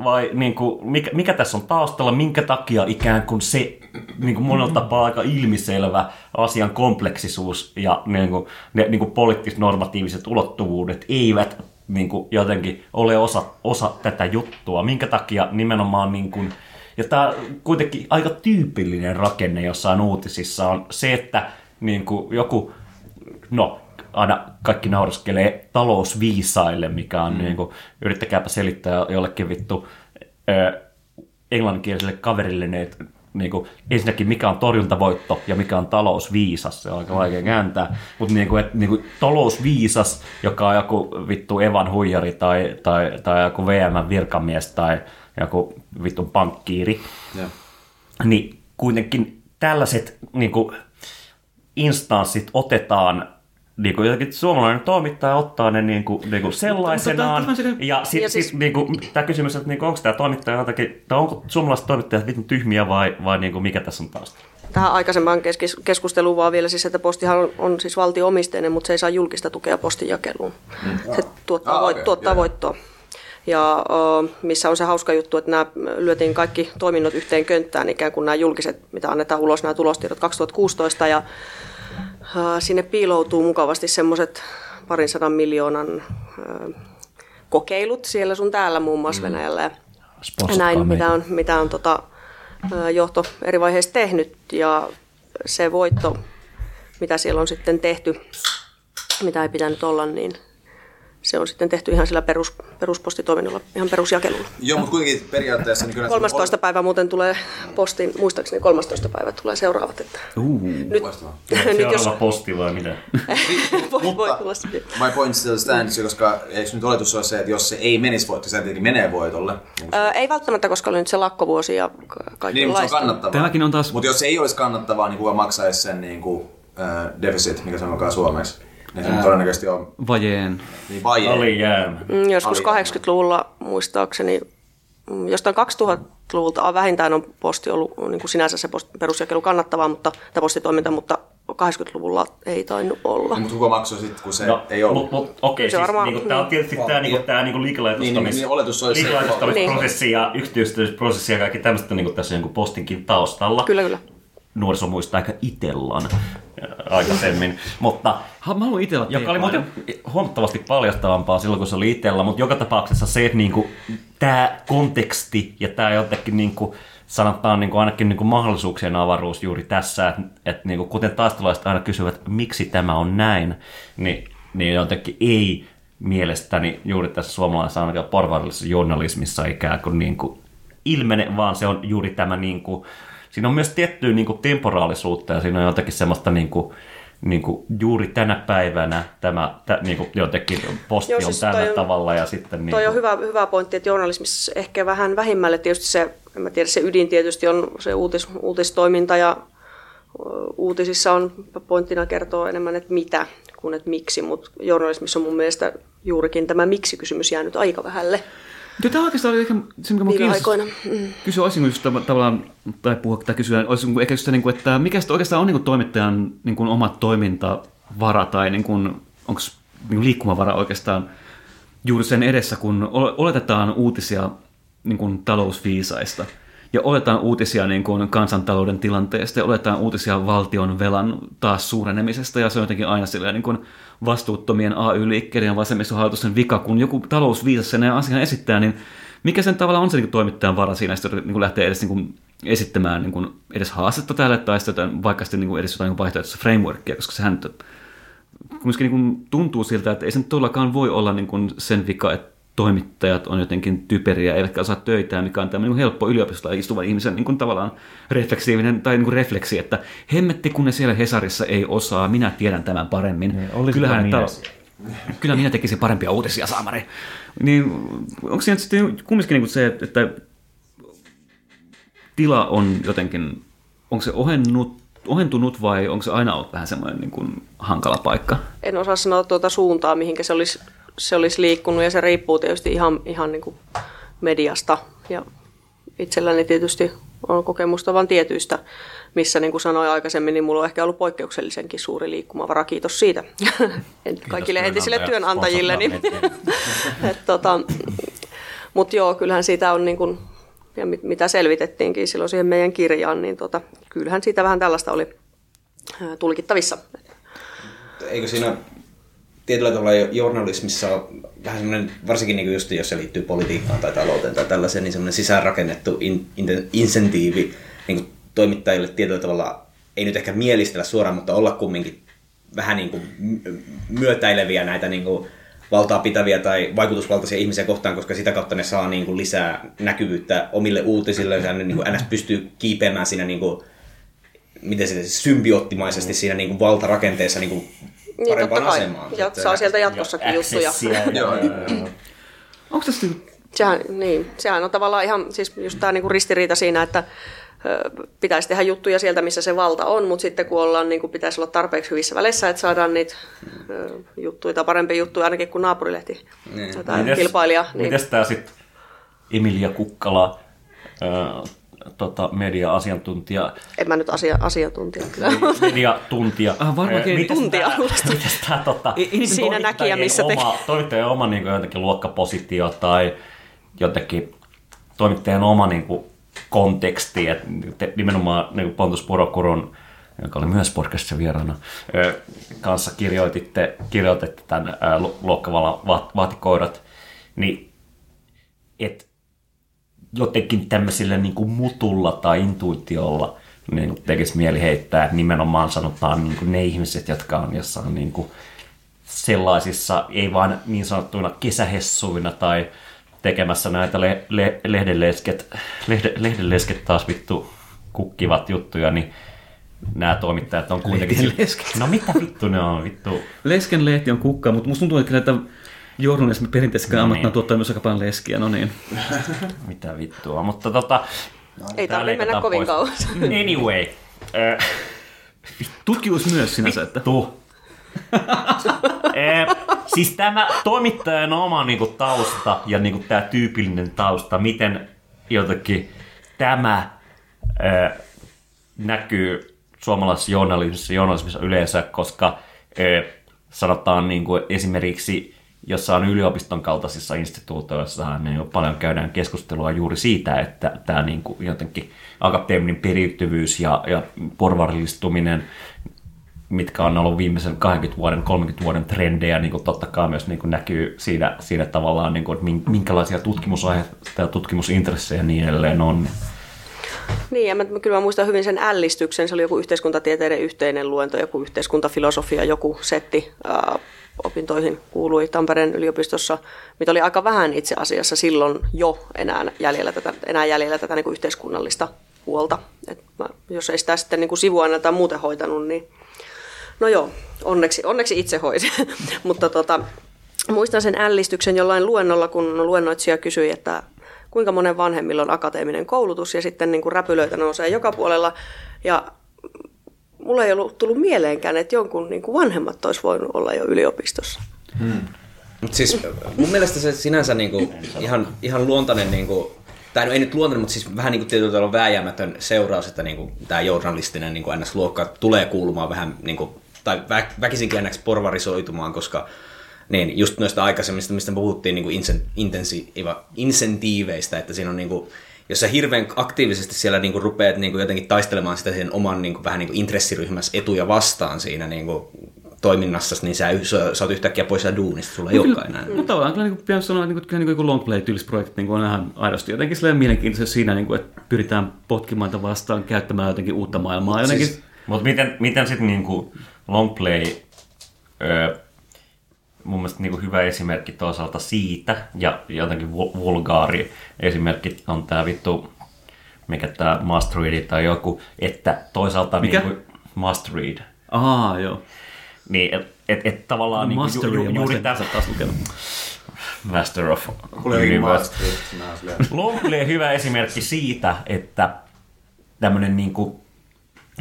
vai niin kuin, mikä, mikä tässä on taustalla, minkä takia ikään kuin se niin kuin monella tapaa aika ilmiselvä asian kompleksisuus ja niin kuin, ne niin kuin poliittis-normatiiviset ulottuvuudet eivät niin kuin, jotenkin ole osa, osa tätä juttua. Minkä takia nimenomaan niin kuin, ja tämä kuitenkin aika tyypillinen rakenne jossain uutisissa on se, että niin kuin joku, no aina kaikki nauraskelee talousviisaille, mikä on mm. niin kuin, yrittäkääpä selittää jollekin vittu ö, englanninkieliselle kaverille, ne, että niin kuin, ensinnäkin mikä on torjuntavoitto ja mikä on talousviisas, se on aika vaikea kääntää, mutta niin kuin, että, niin kuin, talousviisas, joka on joku vittu Evan huijari tai, tai, tai joku VM virkamies tai joku vittu pankkiiri, Joo. niin kuitenkin tällaiset niin kuin, instanssit otetaan niin kuin jotenkin suomalainen toimittaja ottaa ne niin kuin, niin kuin sellaisenaan. Mutta- mutta- mutta- Ja sitten Ja sit, siis- niin kuin, tämä kysymys, että niin kuin, onko tämä toimittaja jotakin, tai onko suomalaiset toimittajat vitun tyhmiä vai, vai niin kuin, mikä tässä on taustalla? tähän aikaisempaan keskusteluun vaan vielä siis, että postihan on, on siis valtio-omisteinen, mutta se ei saa julkista tukea postinjakeluun. Se tuottaa, Ah, voit, okei, tuottaa joo. voittoa. Ja missä on se hauska juttu, että nämä lyötiin kaikki toiminnot yhteen könttään, ikään kuin nämä julkiset, mitä annetaan ulos, nämä tulostiedot 2016, ja sinne piiloutuu mukavasti semmoiset parin sadan miljoonan kokeilut siellä sun täällä muun muassa Venäjällä. Ja näin, meitä. mitä on, mitä on tota, johto eri vaiheissa tehnyt ja se voitto, mitä siellä on sitten tehty, mitä ei pitänyt olla, niin se on sitten tehty ihan sillä perus, peruspostitoiminnalla, ihan perusjakelulla. Joo, mutta kuitenkin periaatteessa... Niin kyllä 13. päivä muuten tulee postiin, muistaakseni 13. päivä tulee seuraavat. Että Uh. nyt, nyt Seuraava jos posti vai mitä? voi, voi tulla se. My point still stands, koska eikö nyt oletus ole se, että jos se ei menisi voitto, se tietenkin menee voitolle. Ö, ei välttämättä, koska oli nyt se lakkovuosi ja ka- Niin, mutta se on kannattavaa. Tämäkin on taas- Mutta jos se ei olisi kannattavaa, niin kuka maksaisi sen niin kuin, äh, deficit, mikä sanotaan suomeksi? Niin se Ää. todennäköisesti on Vajeen. niin vaje. Alijäämä. Mm, Joskus Alijäämä. 80-luvulla muistaakseni, mm, jostain 2000-luvulta vähintään on posti ollut niin kuin sinänsä se post- perusjakelu kannattavaa, mutta, tai postitoiminta, mutta 80-luvulla ei tainnut olla. Mutta kuka maksoi sitten, kun se No, ei ollut? Mut, mut, okei, Se siis varmaan- niinku, tää on tietysti tää, niinku, tää niinku liikelaitostamis, Niin, niin, oletus olisi se, että- liikelaitostamisprosessi ja yksityistämisprosessi ja kaikki tämmöistä niinku tässä jonkun postinkin taustalla. Kyllä, kyllä. Nuoriso muistaa aika itellan äh, aikaisemmin, mutta Ha, mä haluan itse olla joka oli muuten huomattavasti paljastavampaa silloin, kun se oli itsellä, mutta joka tapauksessa se, että niinku, tämä konteksti ja tämä jotenkin niinku, sanotaan niinku, ainakin niinku, mahdollisuuksien avaruus juuri tässä, että et, niinku, kuten taistelaiset aina kysyvät, miksi tämä on näin, niin, niin jotenkin ei mielestäni juuri tässä suomalaisessa ainakaan porvarillisessa journalismissa ikään kuin, niinku, ilmene, vaan se on juuri tämä, niinku, siinä on myös tiettyä niinku, temporaalisuutta ja siinä on jotenkin semmoista niinku, niin kuin juuri tänä päivänä tämä tä, niin kuin jotenkin posti Joo, on siis tällä toi on- tavalla ja sitten niin Toi on kuin, hyvä, hyvä pointti, että journalismissa ehkä vähän vähimmälle tietysti se, en mä tiedä, se ydin tietysti on se uutis, uutistoiminta ja uutisissa on pointtina kertoa enemmän, että mitä kuin että miksi, mutta journalismissa on mun mielestä juurikin tämä miksi-kysymys jäänyt aika vähälle Mutta Tämä oikeastaan oli ehkä se, mikä kiinnosti. aikoina. Mm. Kysyä, olisinko just tav- tavallaan, tai puhua tai kysyä, olisinko ehkä just se, niin että mikä sitten oikeastaan on niin kuin toimittajan niin kuin oma toimintavara tai niin kuin, onko niin liikkumavara oikeastaan juuri sen edessä, kun ole- oletetaan uutisia niin kuin talousviisaista ja oletetaan uutisia niin kuin kansantalouden tilanteesta ja oletetaan uutisia valtion velan taas suurenemisesta ja se on jotenkin aina silleen niin kuin vastuuttomien AY-liikkeiden ja vasemmistohallitusten vika, kun joku talousviisas sen asian esittää, niin mikä sen tavalla on se niin toimittajan vara siinä, että niin kuin lähtee edes niin kuin esittämään niin kuin edes haastetta tälle tai sitten vaikka sitten niin kuin edes jotain vaihtoehtoista frameworkia, koska sehän nyt niin kuin tuntuu siltä, että ei se nyt todellakaan voi olla niin kuin sen vika, että toimittajat on jotenkin typeriä eivätkä osaa töitä, mikä on tämmöinen helppo yliopistolla istuvan ihmisen niin kuin tavallaan refleksiivinen tai niin kuin refleksi, että hemmetti kun ne siellä Hesarissa ei osaa, minä tiedän tämän paremmin. Niin, olisiko Kyllähän minä Kyllä minä tekisin parempia uutisia, Saamari. Niin onko siinä sitten kumminkin niin kuin se, että tila on jotenkin, onko se ohennut, ohentunut vai onko se aina ollut vähän semmoinen niin kuin hankala paikka? En osaa sanoa tuota suuntaa, mihinkä se olisi, se olisi liikkunut ja se riippuu tietysti ihan, ihan niin kuin mediasta. Ja itselläni tietysti on kokemusta vain tietyistä, missä niin kuin sanoin aikaisemmin, niin mulla on ehkä ollut poikkeuksellisenkin suuri liikkumavara. Kiitos siitä En- kaikille entisille työnantajille. Niin. Et tota, Mutta joo, kyllähän siitä on niin kuin, ja mit- mitä selvitettiinkin silloin siihen meidän kirjaan, niin tota, kyllähän siitä vähän tällaista oli tulkittavissa. Eikö siinä tietyllä tavalla jo- journalismissa on vähän semmoinen, varsinkin niin just jos se liittyy politiikkaan tai talouteen tai tällaiseen, niin semmoinen sisäänrakennettu in, in, insentiivi niin toimittajille tietyllä tavalla, ei nyt ehkä mielistellä suoraan, mutta olla kumminkin vähän niin kuin my- myötäileviä näitä niin kuin valtaa pitäviä tai vaikutusvaltaisia ihmisiä kohtaan, koska sitä kautta ne saa niin kuin lisää näkyvyyttä omille uutisille, ja ne niin kuin NS. pystyy kiipeämään siinä niin kuin, miten se symbioottimaisesti siinä niin kuin valtarakenteessa niin kuin Niin, parempaan totta kai. asemaan. Ja saa sieltä jatkossakin juttuja. Joo, Onko tässä Sehän, niin, sehän on tavallaan ihan siis just tämä niinku ristiriita siinä, että pitäisi tehdä juttuja sieltä, missä se valta on, mutta sitten kun ollaan, niin kuin pitäisi olla tarpeeksi hyvissä väleissä, että saadaan niitä juttuja tai parempia juttuja ainakin kuin naapurilehti Niin. tai kilpailija. Niin, Mites tää sitten Emilia Kukkala, tota, media-asiantuntija, en mä nyt asia, asiantuntija kyllä. mediatuntija. Ah, varmaan Äh, tää- Mites tää tota, niitä Siinä toimittajien näkijä, missä teki. oma, Toimittajan oma niin kuin, jotenkin luokkapositio tai jotenkin toimittajan oma niin kuin, konteksti, että te, nimenomaan niin kuin Pontus Purokurun joka oli myös podcastissa vieraana, ö, kanssa kirjoititte, kirjoititte tämän luokkavallan va- vaatikoirat, niin et jotenkin tämmöisellä niin kuin mutulla tai intuitiolla niin tekisi mieli heittää, että nimenomaan sanotaan niin kuin ne ihmiset, jotka on jossain niin kuin sellaisissa, ei vaan niin sanottuina kesähessuina tai tekemässä näitä le- le- lehdenlesket, lehde- lehdenlesket taas vittu kukkivat juttuja, niin nämä toimittajat on kuitenkin... Lehdenlesket? No mitä vittu ne on, vittu? Lesken lehti on kukka, mutta musta tuntuu, että journalismi perinteisesti No no niin. ammattina tuottaa myös aika paljon leskiä, no niin. Mitä vittua, mutta tota... Ei tää tarvitse mennä kovin kauas. Anyway. Äh, Tutkimus myös sinänsä, että... vittu. Eh, siis tämä toimittajan oma niinku, tausta ja niinku, tämä tyypillinen tausta, miten jotenkin tämä eh, näkyy suomalaisessa journalismissa, journalismissa yleensä, koska eh, sanotaan niin kuin esimerkiksi jossain yliopiston kaltaisissa instituutioissa niin paljon käydään keskustelua juuri siitä, että tämä niin kuin jotenkin akateeminen periytyvyys ja, ja porvarillistuminen mitkä on ollut viimeisen 20 vuoden, 30 vuoden trendejä, niin kuin totta kai myös niin kuin näkyy siinä, siinä tavallaan, niin kuin, että min- minkälaisia tutkimusaiheita ja tutkimusintressejä niin edelleen on. Niin, ja mä, kyllä mä muistan hyvin sen ällistyksen. Se oli joku yhteiskuntatieteiden yhteinen luento, joku yhteiskuntafilosofia, joku setti opintoihin kuului Tampereen yliopistossa, mitä oli aika vähän itse asiassa silloin jo enää jäljellä tätä, enää jäljellä tätä niin kuin yhteiskunnallista puolta. Et mä, jos ei sitä sitten niin kuin tai muuten hoitanut, niin no joo, onneksi, onneksi itse hoisin. Mutta tota, muistan sen ällistyksen jollain luennolla, kun luennoitsija kysyi, että kuinka monen vanhemmilla on akateeminen koulutus ja sitten niin kuin räpylöitä nousee joka puolella. Ja mulla ei ollut tullut mieleenkään, että jonkun niin kuin vanhemmat olisi voinut olla jo yliopistossa. Mut siis mun mielestä se sinänsä niinku ihan, ihan luontainen, niinku, tai no ei nyt luontainen, mutta siis vähän niinku tietyllä tavalla vääjäämätön seuraus, että niinku, tämä journalistinen niinku NS-luokka tulee kuulumaan vähän, niinku, tai vä, väkisinkin NS porvarisoitumaan, koska niin, just noista aikaisemmista, mistä me puhuttiin niinku insen, intensiiva, insentiiveistä, että siinä on niinku, jos sä hirveän aktiivisesti siellä niinku rupeat niinku jotenkin taistelemaan sitä sen oman niinku, vähän niinku intressiryhmässä etuja vastaan siinä niinku, toiminnassa, niin sä, sä, sä oot yhtäkkiä pois ja duunista, sulla ei olekaan enää. Mutta tavallaan kyllä niin pitäisi sanoa, että niin, kyllä niin kuin long play tyyliset projektit niin on ihan aidosti jotenkin silleen mielenkiintoisia siinä, niin kuin, että pyritään potkimaan tätä vastaan, käyttämään jotenkin uutta maailmaa. Jotenkin, Siis, mutta miten, miten sitten niinku long play, ö, mun mielestä niinku hyvä esimerkki toisaalta siitä, ja jotenkin vul- vulgaari esimerkki on tämä vittu, mikä tämä must read tai joku, että toisaalta Mikä? niinku must read. Aa, joo. Niin, että et, et tavallaan niinku, Mastery ju, ja ju, juuri tässä taas lukenut. Master of Universe. Longley hyvä esimerkki siitä, että tämmöinen niin kuin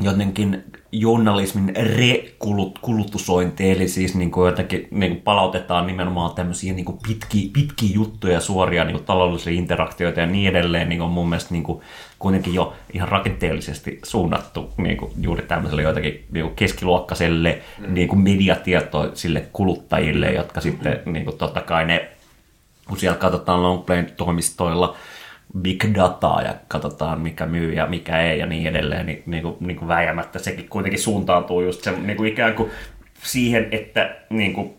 jotenkin journalismin rekulutusointi, eli siis niin kuin jotenkin niin kuin palautetaan nimenomaan tämmöisiä niin kuin pitkiä, pitkiä juttuja, suoria niin kuin taloudellisia interaktioita ja niin edelleen, niin on mun mielestä niin kuin kuitenkin jo ihan rakenteellisesti suunnattu niin kuin juuri tämmöiselle jotenkin niin kuin keskiluokkaiselle niin kuin mediatietoisille kuluttajille, jotka sitten niin kuin totta kai ne kun siellä katsotaan Longplayn toimistoilla big dataa ja katsotaan mikä myy ja mikä ei ja niin edelleen, niin, niin, kuin, niin kuin väijämättä sekin kuitenkin suuntaantuu just se, niin kuin ikään kuin siihen, että niin kuin,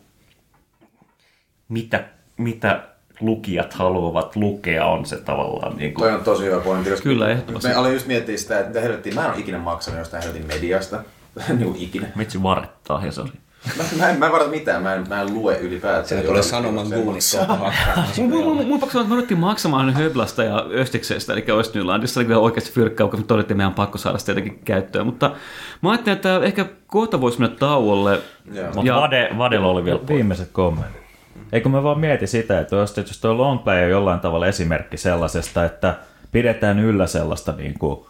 mitä, mitä lukijat haluavat lukea on se tavallaan niin kuin, Toi on tosi hyvä pointti. koska Kyllä, ehdottomasti. Me olin just miettiä sitä, että mitä helvettiä, mä en ole ikinä maksanut jostain helvetin mediasta. niin kuin ikinä. Mitsi varettaa Hesari. Mä, mä, en, mä en varata mitään, mä en, mä en lue ylipäätään. Siellä tulee sanoman hakkaan. Mulla mulla- mulla pakko sanoa, että me ruvettiin maksamaan Höblasta ja Östiksestä, eli Östnylandissa, oli kyllä oikeasti fyrkkaa, kun me todettiin, että meidän on pakko saada sitä jotenkin käyttöön. Mutta mä ajattelin, että ehkä kohta voisi mennä tauolle. Joo. Mutta Ja- Vade, Vadella oli vielä Viimeiset kommentit. Eikö me vaan mieti sitä, että jos, jos tuo long play on jollain tavalla esimerkki sellaisesta, että pidetään yllä sellaista niin kuin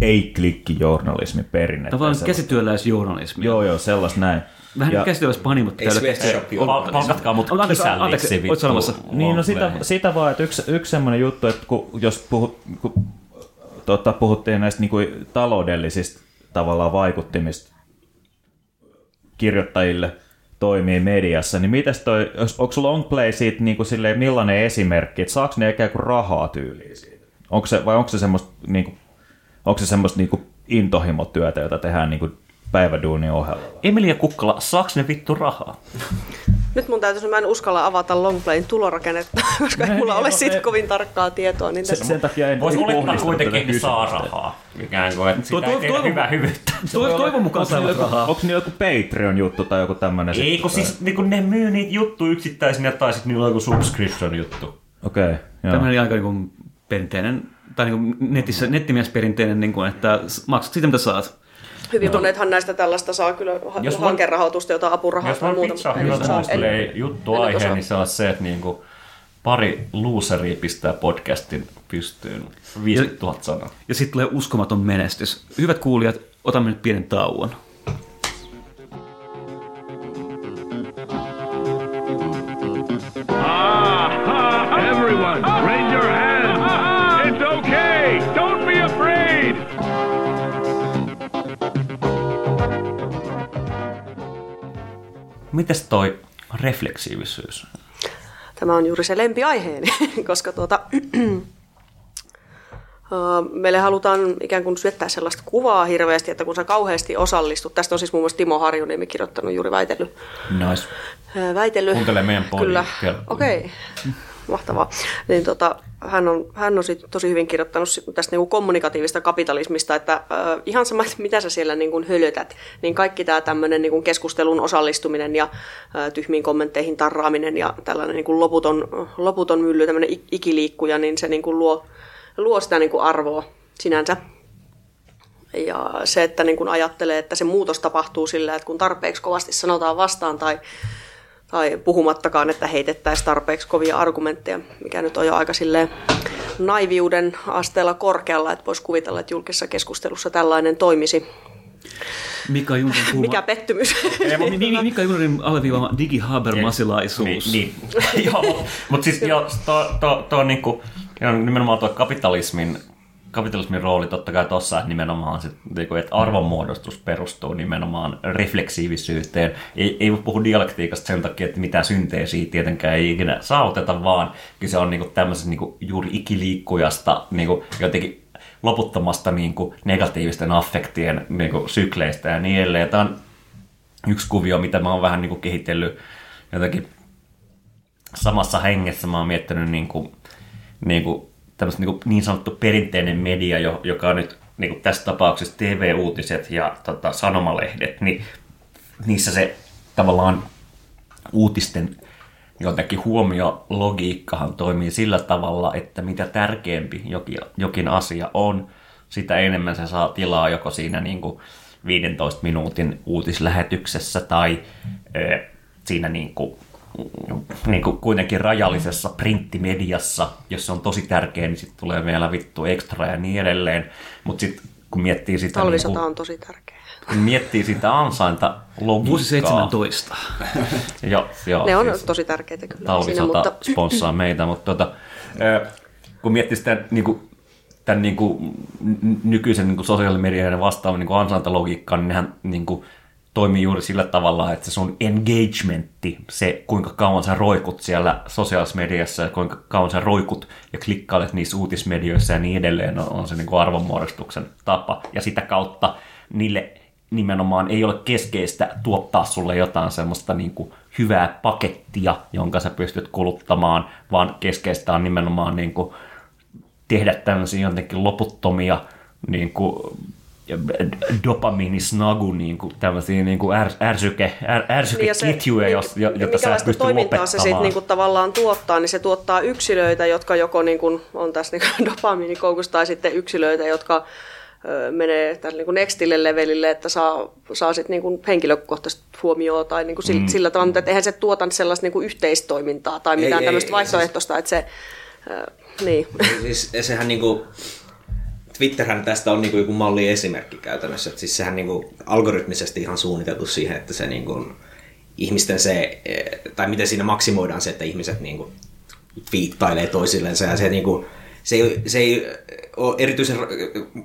ei-klikkijournalismin perinnettä. Tavallaan käsityöläisjournalismi. Joo, joo, sellaista näin. Vähän Ja- käsityöläispanimot. Ei sweatshop Pal- palkatkaa mut oot sanomassa? Niin, no sitä, sitä vaan, että yksi, yksi semmoinen juttu, että kun, jos puhut, kun, tota, puhuttiin näistä niin kuin, taloudellisista tavallaan vaikuttimista kirjoittajille toimii mediassa, niin mitäs toi, jos- onko sulla Longplay siitä niin kuin silleen, millainen esimerkki, että saako ne ikään kuin rahaa tyyliin siitä? Onko se, vai onko se semmoista, niin kuin, onko se semmoista niin kuin intohimotyötä, jota tehdään niin kuin päiväduunin ohella? Emilia Kukkala, saaks ne vittu rahaa? Nyt mun täytyisi, mä en uskalla avata longplayn tulorakennetta, koska ei Ei, mulla ei, ole no, siitä kovin tarkkaa tietoa. Niin Se, tästä... sen takia en Voisi en olettaa kuitenkin ne saa rahaa. Ikään kuin, että sitä ei tehdä toivon- hyvää hyvyyttä. Toi, toivon mukaan joku, rahaa. onko niillä joku Patreon-juttu tai joku tämmöinen? Ei, kun siis niin kun ne myy niitä juttuja yksittäisinä tai sitten niillä on joku subscription juttu. Okei, okay, joo. Tämmöinen aika niin kuin perinteinen, tai niin kuin netissä, nettimiesperinteinen, niin kuin, että maksat siitä, mitä saat. Hyvin monethan näistä tällaista saa kyllä Jos Jos hankerahoitusta, jota apurahaa Jos tai muuta. pitää osaa- muistelee en- juttu aihe, niin se on se, että niinku pari loseria pistää podcastin pystyyn. 50 000 sanaa. Ja sitten tulee uskomaton menestys. Hyvät kuulijat, otamme nyt pienen tauon. Mites toi refleksiivisyys? Tämä on juuri se lempiaiheeni, koska tuota, meille halutaan ikään kuin syöttää sellaista kuvaa hirveästi, että kun sä kauheasti osallistut, tästä on siis muun muassa Timo Harjuniemi kirjoittanut juuri väitellyt, Nice. Väitellyt. Kuuntele meidän podin, Kyllä, okei. Okay. Mahtavaa. Niin tota, hän on, hän on sit tosi hyvin kirjoittanut tästä niinku kommunikatiivista kapitalismista, että äh, ihan sama, että mitä sä siellä niinku hölötät, niin kaikki tämä tämmöinen niinku keskustelun osallistuminen ja äh, tyhmiin kommentteihin tarraaminen ja tällainen niinku loputon, loputon mylly, tämmöinen ik- ikiliikkuja, niin se niinku luo, luo sitä niinku arvoa sinänsä. Ja se, että niin kun ajattelee, että se muutos tapahtuu sillä, että kun tarpeeksi kovasti sanotaan vastaan tai, tai puhumattakaan, että heitettäisiin tarpeeksi kovia argumentteja, mikä nyt on jo aika silleen naiviuden asteella korkealla, että voisi kuvitella, että julkisessa keskustelussa tällainen toimisi. Mika Juntunen. Mikä pettymys. Niin, niin, Mika Juntunen alleviivaama digihabermasilaisuus. Niin, niin. joo, mutta siis joo, to, to, to, niinku, joo, nimenomaan tuo kapitalismin, kapitalismin rooli totta kai tuossa, että nimenomaan sit, niinku, että arvonmuodostus perustuu nimenomaan refleksiivisyyteen. Ei, ei voi puhua dialektiikasta sen takia, että mitä synteesiä tietenkään ei ikinä saavuteta, vaan kyse on niinku tämmöisestä niinku, juuri ikiliikkujasta niinku, jotenkin loputtomasta niinku, negatiivisten affektien niinku, sykleistä ja niin edelleen. Tämä on yksi kuvio, mitä mä oon vähän niinku, kehitellyt jotenkin samassa hengessä mä oon miettinyt niin kuin, niin kuin, tämmöistä niin, niin sanottu perinteinen media, jo- joka on nyt niin kuin tässä tapauksessa TV-uutiset ja tota, sanomalehdet, niin niissä se tavallaan uutisten jotenkin huomiologiikkahan toimii sillä tavalla, että mitä tärkeämpi jokin, jokin asia on, sitä enemmän se saa tilaa joko siinä niin kuin 15 minuutin uutislähetyksessä tai ö, siinä niin kuin, niin kuin kuitenkin rajallisessa printtimediassa, jos se on tosi tärkeä, niin sitten tulee vielä vittu ekstra ja niin edelleen. Mutta sitten kun miettii sitä, niin Talvisota kuin, on tosi tärkeä. kun miettii sitä ansainta logiikkaa. Vuosi 17. Joo, joo, Ne on siis tosi tärkeitä kyllä. talvisota siinä, mutta sponssaa meitä, mutta tota, ö, kun miettii sitä niin kuin, tämän niin kuin, nykyisen niin kuin sosiaalimedian ja vastaavan niin kuin ansaintalogiikkaa, niin nehän niin kuin, toimii juuri sillä tavalla, että se sun engagementti, se kuinka kauan sä roikut siellä sosiaalisessa mediassa ja kuinka kauan sä roikut ja klikkailet niissä uutismedioissa ja niin edelleen on, on se niin arvonmuodostuksen tapa. Ja sitä kautta niille nimenomaan ei ole keskeistä tuottaa sulle jotain semmoista niin kuin hyvää pakettia, jonka sä pystyt kuluttamaan, vaan keskeistä on nimenomaan niin kuin tehdä tämmöisiä jotenkin loputtomia niin kuin dopamiinisnagu, niin kuin tämmöisiä niin kuin är, ärsyke, är, ärsykeketjuja, niin, jos, jo- niin, jota sä et pysty toimintaa se sitten niinku tavallaan tuottaa, niin se tuottaa yksilöitä, jotka joko niinku on tässä niinku dopamiinikoukussa, tai sitten yksilöitä, jotka ö, menee tälle niinku nextille levelille, että saa, saa sitten niinku henkilökohtaista huomioon tai niinku sillä, mm. sillä tavalla, että eihän se tuota sellaista niinku yhteistoimintaa tai Ei, mitään ei, tämmöistä ei, vaihtoehtoista, että se, ö, niin. Siis sehän niinku, Twitterhän tästä on niinku joku malli esimerkki käytännössä. Et siis sehän niinku algoritmisesti ihan suunniteltu siihen, että se niinku, ihmisten se, eh, tai miten siinä maksimoidaan se, että ihmiset niinku viittailee toisillensa ja se niinku, se ei, se ei ole erityisen,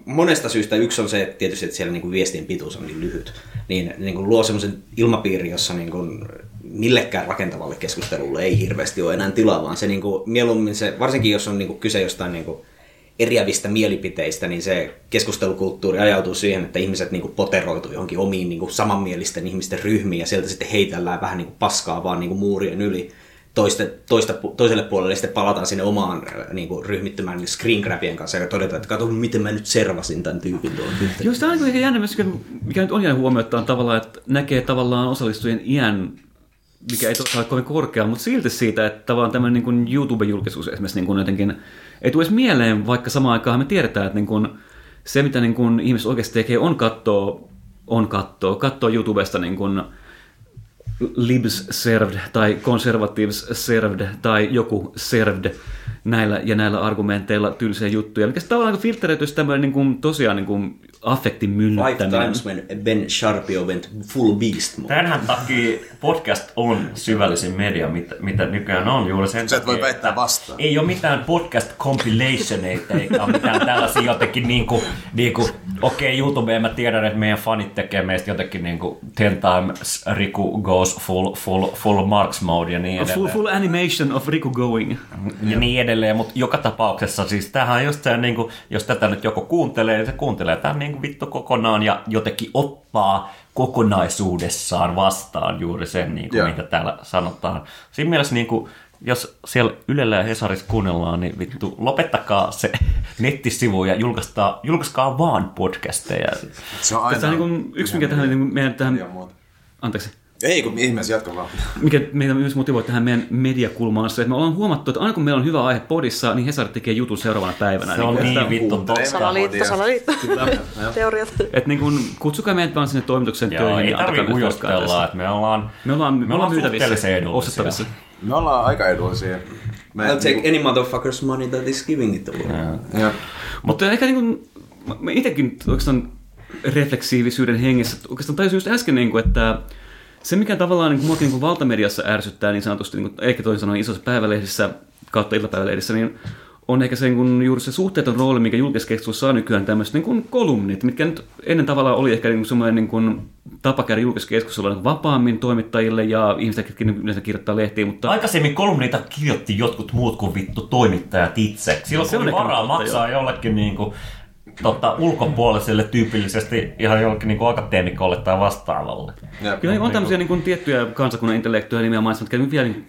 monesta syystä yksi on se, että tietysti, että siellä niinku viestien pituus on niin lyhyt, niin niinku luo semmoisen ilmapiiri, jossa niinku millekään rakentavalle keskustelulle ei hirveästi ole enää tilaa, vaan se niinku, mieluummin se, varsinkin jos on niinku kyse jostain niinku eriävistä mielipiteistä, niin se keskustelukulttuuri ajautuu siihen, että ihmiset niin poteroituu johonkin omiin niin samanmielisten ihmisten ryhmiin ja sieltä sitten heitellään vähän niin paskaa vaan niin muurien yli. Toiste, toista, toiselle puolelle sitten palataan sinne omaan niin kuin, ryhmittymään screen grabien kanssa ja todetaan, että kato miten mä nyt servasin tämän tyypin tuon Joo, sitä on niin jännä, myös, mikä nyt on jäänyt huomioon, tavallaan, että näkee tavallaan osallistujien iän mikä ei ole kovin korkea, mutta silti siitä, että tavallaan tämmöinen niin YouTube-julkisuus esimerkiksi niin jotenkin, ei tule edes mieleen, vaikka samaan aikaan me tiedetään, että niin kuin se, mitä niin kuin ihmiset oikeasti tekee, on katsoa, on katsoa, katsoa YouTubesta niin kuin libs served tai conservatives served tai joku served näillä ja näillä argumenteilla tylsiä juttuja, mikä tavallaan niin filtteröityisi tämmöinen niin kuin, tosiaan niin kuin affektin Five times when Ben Sharpio went full beast mode. Tämän takia podcast on syvällisin media, mitä, mitä nykyään on juuri sen Sä et voi väittää että vastaan. Ei ole mitään podcast compilationeita eikä ole mitään tällaisia jotenkin niinku, niinku okei okay, YouTubeen mä tiedän, että meidän fanit tekee meistä jotenkin niinku ten times Riku goes full, full, full marks mode ja niin A full, edelleen. full animation of Riku going. ja niin edelleen, mutta joka tapauksessa siis tämähän on just se, niin kuin, jos tätä nyt joku kuuntelee, se kuuntelee tämän niin kuin vittu kokonaan ja jotenkin ottaa kokonaisuudessaan vastaan juuri sen, niin kuin, mitä täällä sanotaan. Siinä mielessä niin kuin, jos siellä Ylellä ja Hesarissa kuunnellaan, niin vittu lopettakaa se nettisivu ja julkaiskaa, julkaiskaa vaan podcasteja. Se on aina... Tässä on niin kuin, yksi, mikä tähän, niin meidän tähän, anteeksi, Ei, kun ihmeessä jatka vaan. mikä meitä myös motivoi tähän meidän mediakulmaan, se, että me ollaan huomattu, että aina kun meillä on hyvä aihe podissa, niin Hesari tekee jutun seuraavana päivänä. Se on niin että- vittu totta. Salaliitto, salaliitto. Teoriat. Että niin kuin, kutsukaa meidät vaan sinne toimituksen Joo, töihin. ei tarvitse ujostella, että me ollaan, Me ollaan, me, me ollaan myytävissä, ostettavissa. Me ollaan aika edullisia. Me, I'll take any motherfucker's money that is giving it away. Ja, Mutta ehkä niin kuin, mä- mä itsekin oikeastaan refleksiivisyyden hengessä, oikeastaan tajusin just äsken, niin kuin, että se mikä tavallaan niin muakin niin valtamediassa ärsyttää niin sanotusti, niin kuin, eikä toisin sanoen isossa päivälehdissä kautta iltapäivälehdissä, niin on ehkä se, niin kuin, juuri se suhteeton rooli, mikä julkisessa keskustelussa saa nykyään tämmöiset niin kuin kolumnit, mitkä nyt ennen tavallaan oli ehkä niin kuin semmoinen niin kuin, tapa käydä julkisessa keskustelua niin vapaammin toimittajille ja ihmiset, jotka yleensä kirjoittaa lehtiä, mutta Aikaisemmin kolumnita kirjoitti jotkut muut kuin vittu toimittajat itse. Silloin Se kun on oli ehkä varaa maksaa jollekin niin kuin, tota, ulkopuoliselle tyypillisesti ihan jollekin niin akateemikolle tai vastaavalle. ja, Kyllä on tämmöisiä niin kuin, tiettyjä kansakunnan intellektuja nimenomaan, jotka vielä niin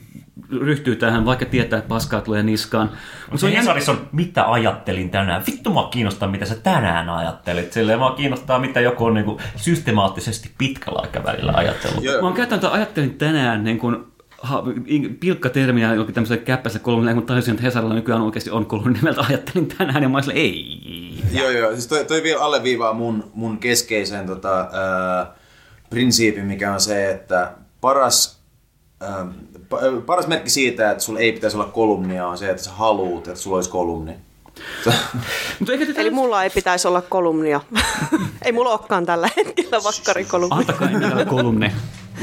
ryhtyy tähän, vaikka tietää, että paskaa tulee niskaan. Mutta Se on Hesarissa on, mitä ajattelin tänään. Vittu mua kiinnostaa, mitä sä tänään ajattelit. Silleen mua kiinnostaa, mitä joku on niin kuin, systemaattisesti pitkällä aikavälillä ajatellut. Joo, Mä oon käyttänyt, että ajattelin tänään niin kuin, ha, pilkkatermiä jokin tämmöiselle käppäiselle kolumnille, kun tajusin, että Hesarilla nykyään oikeasti on kolumni nimeltä ajattelin tänään, ja mä olin ei. Joo, joo. Siis toi, toi vielä alleviivaa mun, mun keskeisen tota, ää, prinsiipin, mikä on se, että paras, ää, pa- paras merkki siitä, että sulla ei pitäisi olla kolumnia, on se, että sä haluut, että sulla olisi kolumni. Mutta eikä tätä... Eli mulla ei pitäisi olla kolumnia. ei mulla olekaan tällä hetkellä vakkarikolumnia. Antakaa. Mut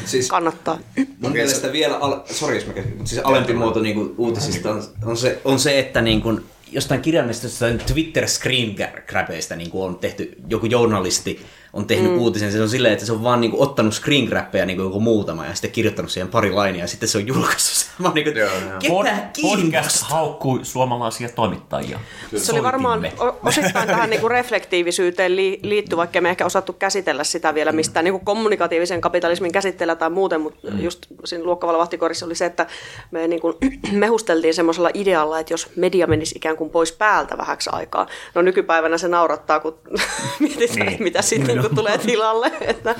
Siis Kannattaa. mun mielestä vielä, al- sorry jos mä keskityn, mutta siis alempi muoto niin kuin, uutisista on, on, se, on se, että niin kuin, jostain kirjallisesta Twitter screen grabbeista niin kuin on tehty, joku journalisti on tehnyt mm. uutisen, se on silleen, että se on vaan niin kuin, ottanut screen grabbeja niin kuin joku muutama ja sitten kirjoittanut siihen pari lainia ja sitten se on julkaissut sen. Mä oon niin kuin, Joo, joo. ketä Podcast haukkui suomalaisia toimittajia. Se oli varmaan osittain tähän niin kuin reflektiivisyyteen li- liittyy, vaikka me ehkä osattu käsitellä sitä vielä mistään niin kuin kommunikatiivisen kapitalismin käsitteellä tai muuten, mutta mm. just siinä luokkavalla vahtikorissa oli se, että me niin kuin mehusteltiin semmoisella idealla, että jos media menisi ikään kuin pois päältä vähäksi aikaa. No nykypäivänä se naurattaa, kun mietitään, Niin. niin. mitä sitten niin tulee tilalle. Että,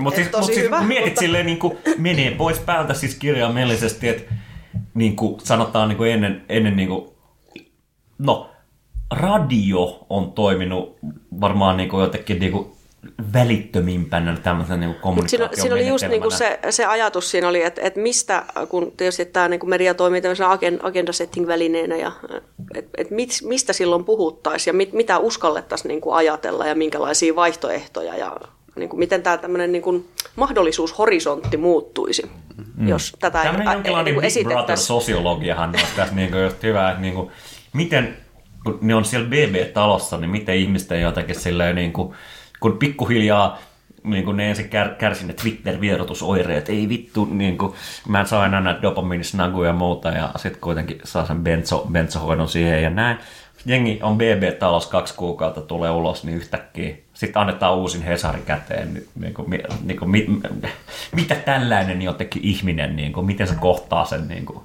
Mutta siis, mut siis hyvä, kun mietit mutta- silleen niin kuin menee pois päältä siis kirjaimellisesti, että niin kuin sanotaan niin kuin ennen, ennen niin kuin, no radio on toiminut varmaan niin kuin jotenkin niin kuin välittömimpänä tämmöisen niin Mut siinä, siinä oli just niin kuin se, se ajatus siinä oli, että, että mistä, kun tietysti tämä niin kuin media toimii tämmöisenä agen- agenda setting välineenä, ja että että mit, mistä silloin puhuttaisiin ja mit, mitä uskallettaisiin niin kuin ajatella ja minkälaisia vaihtoehtoja ja niin kuin miten tämä tämmöinen niin kuin mahdollisuushorisontti muuttuisi, mm. jos tätä ä- jonkinlainen niin kuin sosiologiahan olisi tässä niin kuin just hyvä, että niin kuin, miten, kun ne on siellä BB-talossa, niin miten ihmisten jotenkin silleen niin kuin, kun pikkuhiljaa niin kuin ne ensin kär, kärsi ne Twitter-vierotusoireet, ei vittu, niin kuin, mä en saa enää näitä dopamiinisnaguja ja muuta, ja sitten kuitenkin saa sen benzo, benzohoidon siihen ja näin. Jengi on BB-talous kaksi kuukautta, tulee ulos, niin yhtäkkiä sitten annetaan uusin Hesari käteen. Niin, niin kuin, niin kuin, mit, mitä tällainen jotenkin ihminen, niin kuin, miten se kohtaa sen niin kuin,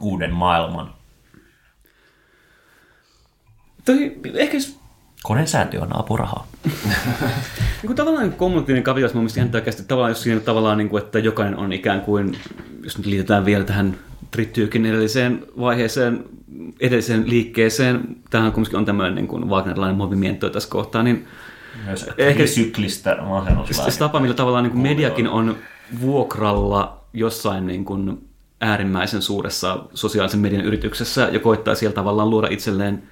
uuden maailman? Toi, ehkä s- Koneen säätiö on apurahaa. niin kuin tavallaan kommunikatiivinen kapitalismi on mielestäni ihan oikeasti tavallaan, jos siinä tavallaan, niin kuin, että jokainen on ikään kuin, jos nyt liitetään vielä tähän Trittyykin edelliseen vaiheeseen, edelliseen liikkeeseen, tähän kumminkin on tämmöinen niin kuin Wagnerlainen movimiento tässä kohtaa, niin Myös Ehkä- syklistä se, masennuslääkettä. se tapa, millä tavallaan niin kuin mediakin on vuokralla jossain niin kuin äärimmäisen suuressa sosiaalisen median yrityksessä ja koittaa siellä tavallaan luoda itselleen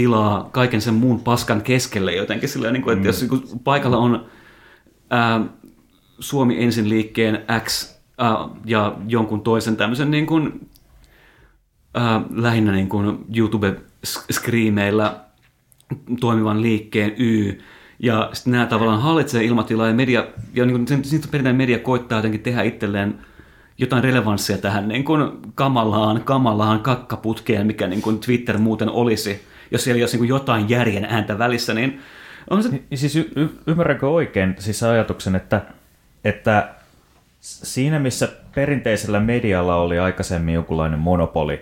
tilaa kaiken sen muun paskan keskelle jotenkin sillä niin kuin, että jos niin kuin paikalla on ää, Suomi ensin liikkeen X ää, ja jonkun toisen tämmöisen niin kuin, ää, lähinnä niin kuin YouTube-skriimeillä toimivan liikkeen Y, ja sitten nämä tavallaan hallitsee ilmatilaa ja media, ja niin kuin, sitten perinteinen media koittaa jotenkin tehdä itselleen jotain relevanssia tähän niin kuin kamalaan, kamalaan kakkaputkeen, mikä niin kuin Twitter muuten olisi, jos siellä ei olisi niin kuin jotain järjen ääntä välissä, niin on se... Niin siis y- y- ymmärränkö oikein siis se ajatuksen, että, että siinä missä perinteisellä medialla oli aikaisemmin jonkunlainen monopoli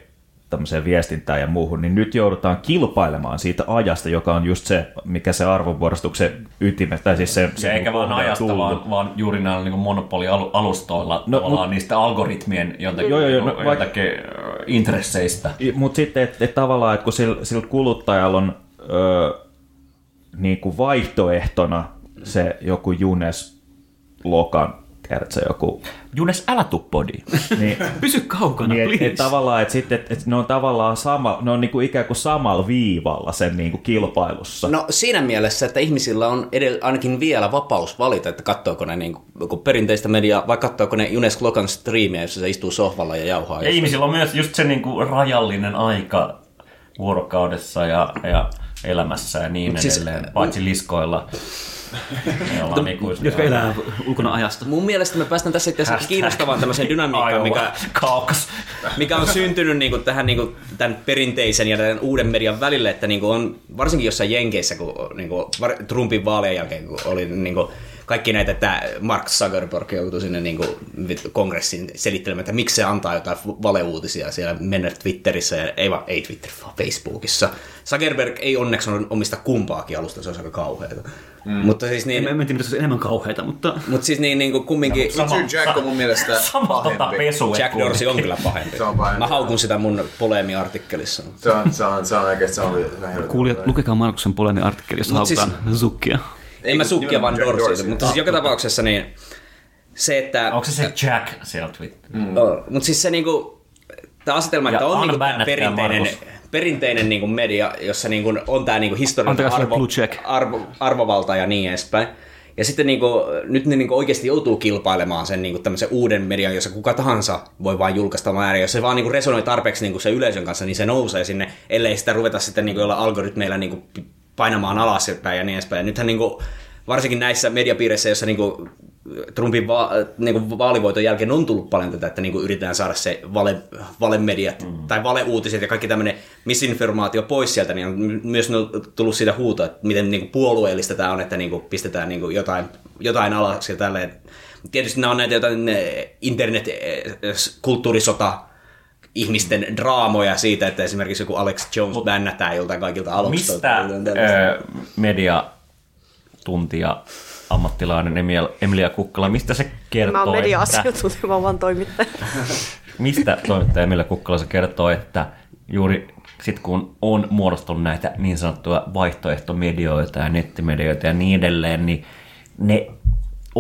tämmöiseen viestintään ja muuhun, niin nyt joudutaan kilpailemaan siitä ajasta, joka on just se, mikä se arvonvuorostuksen ytime, tai siis se, se Ja eikä vaan ajasta, vaan, vaan juuri näillä niin monopolialustoilla No, no, tavallaan mut- niistä algoritmien jotenkin, Joo, joo, joo, no, vaikka- intresseistä. Mutta sitten, että et tavallaan, että kun sillä, sillä kuluttajalla on ö, niin kuin vaihtoehtona se joku Junes Lokan, tiedätkö, joku... Junes, älä tuu podiin. Niin, Pysy kaukana, niin et, please. et tavallaan, että sitten, et, et ne on tavallaan sama, ne on niin kuin ikään kuin samalla viivalla sen niin kuin kilpailussa. No siinä mielessä, että ihmisillä on edell- ainakin vielä vapaus valita, että katsoako ne niin kuin perinteistä mediaa vai katsoako ne Junes Lokan striimiä, jossa se istuu sohvalla ja jauhaa. Ja ihmisillä on myös just se niin kuin rajallinen aika vuorokaudessa ja, ja elämässä ja niin Mut siis- edelleen, paitsi liskoilla. Jotka elää ulkona ajasta. Mun mielestä me päästään tässä itse asiassa kiinnostavaan tämmöiseen dynamiikkaan, mikä, Caucus. mikä on syntynyt niin kuin tähän niin kuin tämän perinteisen ja tämän uuden median välille, että niin kuin on varsinkin jossain Jenkeissä, kun niin kuin Trumpin vaalien jälkeen, kun oli niin kuin kaikki näitä, että Mark Zuckerberg joutui sinne niin kuin kongressiin selittelemään, että miksi se antaa jotain valeuutisia siellä mennä Twitterissä, ja, ei vaan, ei Twitter, vaan Facebookissa. Zuckerberg ei onneksi ole omista kumpaakin alusta, se on aika kauheata. Mm. Mutta siis En, niin, en tiedä, mitä se olisi enemmän kauheita, mutta... mutta siis niin, niin kuin kumminkin... Richard Jack on mun mielestä Sama tota pahempi. pesu. Jack Dorsey on kyllä pahempi. Se on pahempi. Mä haukun sitä mun poleemi-artikkelissa. Se on, se on, se on se on helvetin. Kuulijat, lukekaa Markuksen polemin artikkeli, jossa Mut siis- haukutaan En mä sukkia vaan Dorsey. mutta siis joka tapauksessa niin se, että... Onko se se Jack siellä Twitter? Mm. Mutta siis se niinku, tämä asetelma, Ja että on niinku perinteinen, Markus. perinteinen niinku media, jossa niinku on tämä niinku historiallinen arvo, arvo, arvovalta ja niin edespäin. Ja sitten niinku, nyt ne niinku oikeasti joutuu kilpailemaan sen niinku tämmöisen uuden median, jossa kuka tahansa voi vain julkaista määrin. Jos se vaan niinku resonoi tarpeeksi niinku se yleisön kanssa, niin se nousee sinne, ellei sitä ruveta sitten niinku jolla algoritmeilla niinku painamaan alas päin ja niin edespäin. Ja nythän niinku, varsinkin näissä mediapiireissä, joissa niinku Trumpin va- niinku vaalivoiton jälkeen on tullut paljon tätä, että niinku yritetään saada se vale, valemediat mm. tai valeuutiset ja kaikki tämmöinen misinformaatio pois sieltä, niin on my- myös on tullut siitä huutoa, että miten niinku puolueellista tämä on, että niinku pistetään niinku jotain, jotain alaksi ja tälleen. Tietysti nämä on näitä jotain internet-kulttuurisota ihmisten draamoja siitä, että esimerkiksi joku Alex Jones bännätään joltain kaikilta alustoilta. Mistä ö, mediatuntija ammattilainen Emilia, Emilia Kukkala, mistä se kertoo, Mä oon että, media-asiantuntija, mä oon vaan toimittaja. mistä toimittaja Emilia Kukkala se kertoo, että juuri sit kun on muodostunut näitä niin sanottuja vaihtoehtomedioita ja nettimedioita ja niin edelleen, niin ne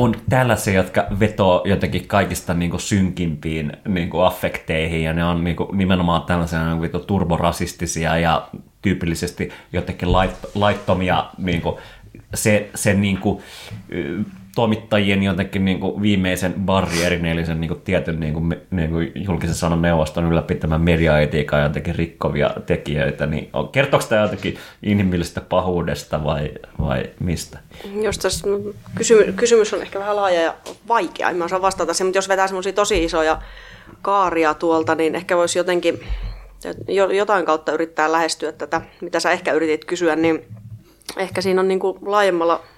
on tällaisia, jotka vetoo jotenkin kaikista niin kuin synkimpiin niin kuin affekteihin ja ne on niin kuin nimenomaan tällaisia niin kuin turborasistisia ja tyypillisesti jotenkin lait, laittomia niin kuin se, se niin kuin, toimittajien jotenkin niin kuin viimeisen barrierin, eli sen niin kuin tietyn niin kuin, niin kuin julkisen sanan neuvoston ylläpitämään mediaetiikan jotenkin rikkovia tekijöitä, niin kertooko tämä jotenkin inhimillisestä pahuudesta vai, vai mistä? Jos tässä kysymys, kysymys on ehkä vähän laaja ja vaikea, en mä osaa vastata siihen, mutta jos vetää semmoisia tosi isoja kaaria tuolta, niin ehkä voisi jotenkin jo- jotain kautta yrittää lähestyä tätä, mitä sä ehkä yritit kysyä, niin ehkä siinä on niin kuin laajemmalla, la-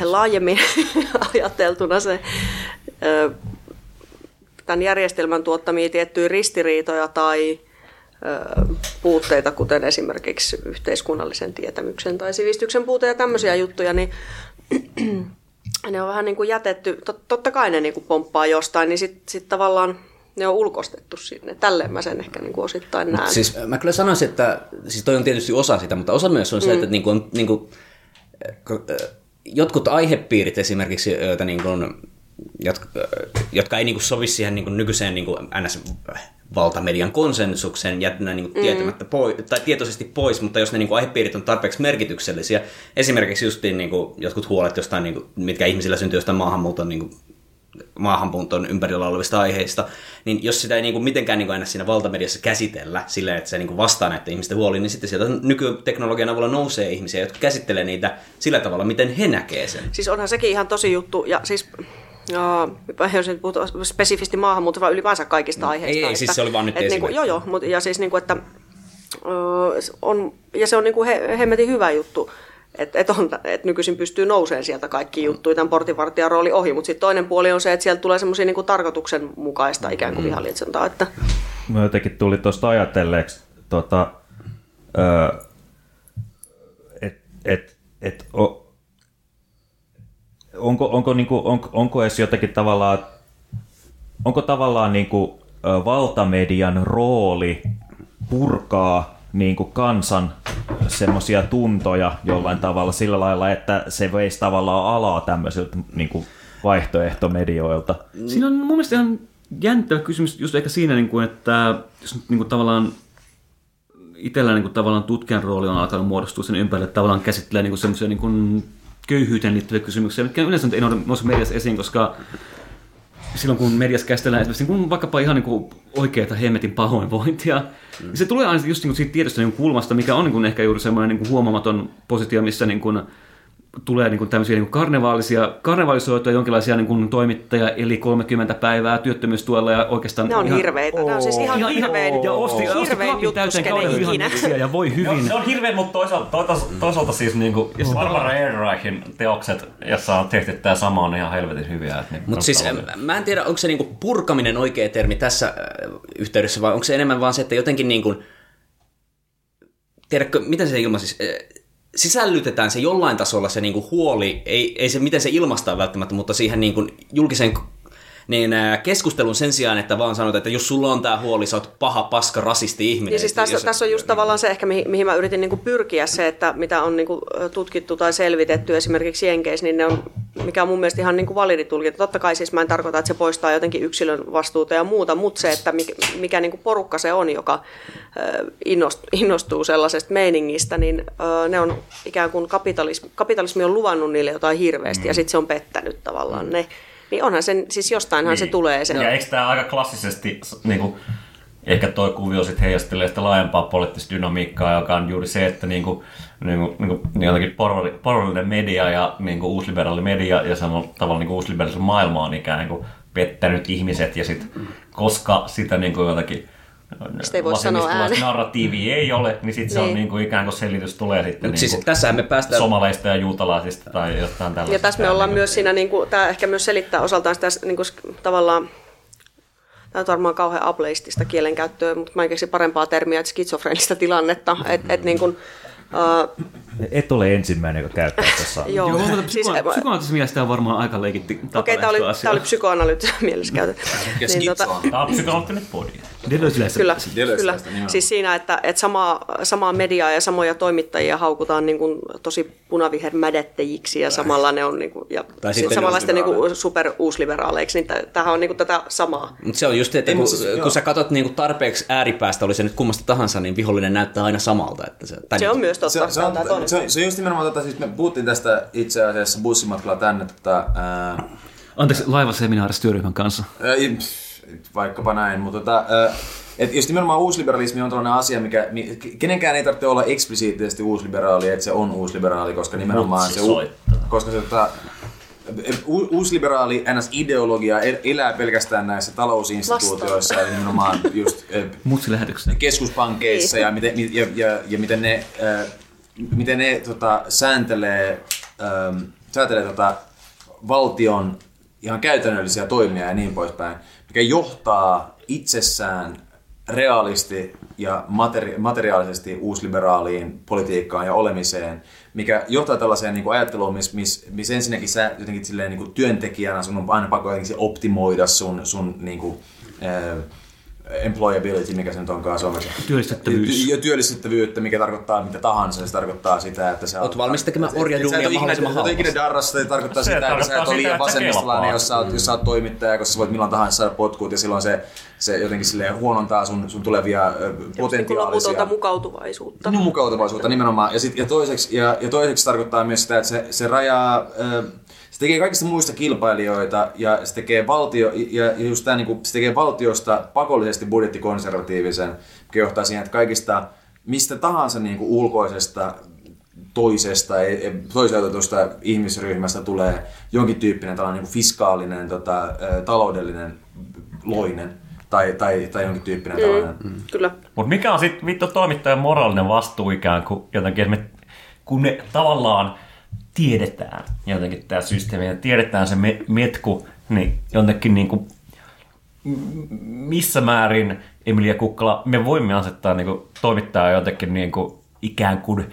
laajemmin ajateltuna se tämän järjestelmän tuottamia tiettyjä ristiriitoja tai puutteita, kuten esimerkiksi yhteiskunnallisen tietämyksen tai sivistyksen puute ja tämmöisiä juttuja, niin ne on vähän niin kuin jätetty, tot, totta kai ne niin kuin pomppaa jostain, niin sitten sit tavallaan ne on ulkostettu sinne. Tälleen mä sen ehkä niin kuin osittain näen. Siis mä kyllä sanoisin, että siis toi on tietysti osa sitä, mutta osa myös on se, Mm. että niinku, on, niinku, äh, jotkut aihepiirit esimerkiksi, joita niinku, jotka, jotka ei niinku sovi siihen niinku nykyiseen niinku NS-valtamedian konsensukseen jättänä niinku Mm. tietämättä pois, tai tietoisesti pois, mutta jos ne niinku aihepiirit on tarpeeksi merkityksellisiä, esimerkiksi justiin niinku jotkut huolet jostain, niinku, mitkä ihmisillä syntyy jostain maahanmuuton niinku, maahanmuuton ympärillä olevista aiheista, niin jos sitä ei niinku mitenkään niinku aina siinä valtamediassa käsitellä silleen, että se niinku vastaa näiden ihmisten huoliin, niin sitten sieltä nykyteknologian avulla nousee ihmisiä, jotka käsittelee niitä sillä tavalla, miten he näkee sen. Siis onhan sekin ihan tosi juttu, ja siis Uh, jos nyt puhutaan spesifisti maahanmuutosta, vaan ylipäänsä kaikista aiheista. Ei, ei, siis se oli vaan nyt et niinku. Joo, joo, mutta ja siis niinku, että uh, on, ja se on niinku he, hemmetin hyvä juttu, että et on, et nykyisin pystyy nousemaan sieltä kaikki juttuja tämän portinvartijan rooli ohi, mutta sitten toinen puoli on se, että sieltä tulee semmoisia niinku tarkoituksenmukaista ikään kuin vihalietsontaa, että Mä jotenkin tuli tuosta ajatelleeksi, tota, että et, et, onko, onko, niinku, onko, onko edes jotenkin tavallaan, onko tavallaan niinku, valtamedian rooli purkaa niinku kansan semmoisia tuntoja jollain tavalla sillä lailla, että se veisi tavallaan alaa tämmöisiltä niinku vaihtoehtomedioilta. Siinä on mun mielestä ihan jännittävä kysymys just ehkä siinä, niin kuin, että jos nyt niin kuin tavallaan itsellä niin kuin tavallaan tutkijan rooli on alkanut muodostua sen ympärille, että tavallaan käsittelee niin kuin semmoisia niin kuin köyhyyteen liittyviä kysymyksiä, mitkä yleensä ei nouse mediassa esiin, koska silloin kun mediassa käsitellään esimerkiksi niin kuin vaikkapa ihan niin kuin oikeata hemmetin pahoinvointia, mm. niin se tulee aina just niin kuin siitä tietystä niin kulmasta, mikä on niin kuin ehkä juuri semmoinen niin kuin huomaamaton positio, missä niin kuin tulee niin kuin tämmöisiä niin kuin karnevaalisia, karnevaalisoituja jonkinlaisia niin kuin toimittajia, eli 30 päivää työttömyystuella ja oikeastaan... ne on hirveitä. Ne on siis ihan, Ihan- ihan- hirvein, ja osti, osti hirvein klapin täyteen ikinä. ja voi hyvin. Se on hirveän, mutta toisaalta, toisaalta, toisaalta siis niinku Barbara Ehrenreichin teokset, jossa on tehty tämä sama, on ihan helvetin hyviä. niinku Mutta siis em, mä en tiedä, onko se niinku purkaminen oikea termi tässä äh, yhteydessä, vai onko se enemmän vaan se, että jotenkin niinku, tiedätkö, miten se ilmaisisi, äh, sisällytetään se jollain tasolla se niinku huoli, ei, ei se miten se ilmaistaan välttämättä, mutta siihen niinku julkisen niin äh, keskustelun sen sijaan, että vaan sanotaan, että jos sulla on tämä huoli, sä oot paha, paska, rasisti ihminen. Ja siis tässä, Jos- tässä on just tavallaan se ehkä, mihin, mihin mä yritin niin pyrkiä, se, että mitä on niin tutkittu tai selvitetty esimerkiksi Jenkeissä, niin ne on, mikä on mun mielestä ihan niin validi tulkinta. Totta kai siis mä en tarkoita, että se poistaa jotenkin yksilön vastuuta ja muuta, mutta se, että mikä, mikä niin porukka se on, joka innostuu sellaisesta meiningistä, niin ne on ikään kuin kapitalismi, kapitalismi on luvannut niille jotain hirveästi ja sitten se on pettänyt tavallaan ne. Niin onhan sen, siis jostainhan se tulee. Se, Ja eikö tämä aika klassisesti, niin kuin, ehkä toi kuvio sit heijastelee sitä laajempaa poliittista dynamiikkaa, joka on juuri se, että niin kuin, niin kuin, niin kuin, niin jotenkin porvari, porvarillinen media ja niin kuin uusliberaali media ja samalla tavalla niin uusliberaalisen maailma on ikään kuin pettänyt ihmiset ja sit, koska sitä niin kuin jotakin Sitä ei voi sanoa ääneen. narratiivia ei ole, niin sitten se on Niin. niin kuin ikään kuin selitys tulee sitten Mut niin siis kuin tässähän me päästään- somaleista ja juutalaisista tai jostain tällaisesta. Ja tässä me ollaan myös siinä, niin kuin, tämä ehkä myös selittää osaltaan sitä niin kuin, tavallaan, tämä on varmaan kauhean ableistista kielenkäyttöä, mutta mä en keksi parempaa termiä, että skitsofreenista tilannetta. Et, et, niin kuin, uh, Et ole ensimmäinen, joka käyttää tässä. joo, Joo, mutta siis, psyko- psykoanalyyttisessä mielessä tämä on varmaan aika leikitti tapa Okei, tämä oli, lähestyä tämä oli asiaa. psykoanalyyttisessä mielessä käytetty. Niin, tota, Tämä on psykologinen podi. Deleuze Kyllä, Deleuze kyllä. niin. Siis siinä, että, että samaa, samaa mediaa ja samoja toimittajia haukutaan niin kuin tosi punavihermädättäjiksi ja samalla ne on niin kuin, ja Tai sit sitten samanlaista niin kuin superuusliberaaleiksi, niin tä- tämähän on niin kuin tätä samaa. Mutta se on just, että Ei, kun, siis, kun sä katsot niinku tarpeeksi ääripäästä, oli se nyt kummasta tahansa, niin vihollinen näyttää aina samalta. Että se, tai Se on myös totta. Se, se, on, se, on, se on just nimenomaan, tota, siis me puhuttiin tästä itse asiassa bussimatkalla tänne, tota, ää, Anteeksi, laivaseminaarissa työryhmän kanssa. ää, vaikkapa näin, mutta tota, et just nimenomaan uusliberalismi on tällainen asia, mikä, mi- kenenkään ei tarvitse olla eksplisiittisesti uusliberaali, että se on uusliberaali, koska nimenomaan se, soittaa. koska se tota, u- uusliberaali NS-ideologia el- elää pelkästään näissä talousinstituutioissa ja nimenomaan just keskuspankeissa ja miten, mi- ja, ja, ja miten ne, äh, miten ne tota, sääntelee, ähm, sääntelee tota, valtion ihan käytännöllisiä toimia ja niin poispäin, mikä johtaa itsessään realisti ja materi- materiaalisesti uusliberaaliin politiikkaan ja olemiseen, mikä johtaa tällaiseen niin kuin ajatteluun, missä miss, miss ensinnäkin sä jotenkin silleen, niin kuin työntekijänä sun on aina pakko optimoida sun, sun niin kuin, employability, mikä se nyt onkaan suomeksi. Työllistettävyys. Ja työllistettävyyttä, mikä tarkoittaa mitä tahansa. Se tarkoittaa sitä, että sä Oot valmis tekemään orjaduunia mahdollisimman sä et ole ikinä darrassa, se tarkoittaa Se sitä, että sä et ole liian vasemmistolainen, jos sä, oot, jos sä oot toimittaja, koska sä voit milloin tahansa saada potkut ja silloin se, se jotenkin silleen huonontaa sun, sun tulevia potentiaalisia mukautuvaisuutta. No, mukautuvaisuutta nimenomaan. Ja, sit, ja, toiseksi, ja, ja toiseksi tarkoittaa myös sitä, että se, se rajaa, ö, se tekee kaikista muista kilpailijoita ja se tekee, valtio, ja, just tää, niin se tekee valtiosta pakollisesti budjettikonservatiivisen, mikä johtaa siihen, että kaikista mistä tahansa niin kuin ulkoisesta toisesta, ei- ei- toiseutetusta ihmisryhmästä tulee jonkin tyyppinen tällainen niin kuin fiskaalinen, tota, taloudellinen loinen tai, tai, tai jonkin tyyppinen tällainen. Kyllä. Mutta mikä on sitten vittu toimittajan moraalinen vastuu ikään kuin jotenkin, että me, kun me tavallaan tiedetään jotenkin tämä systeemi ja tiedetään se me, metku, niin jotenkin niin kuin, missä määrin Emilia Kukkala, me voimme asettaa niin kuin, toimittajaa jotenkin niin kuin, ikään kuin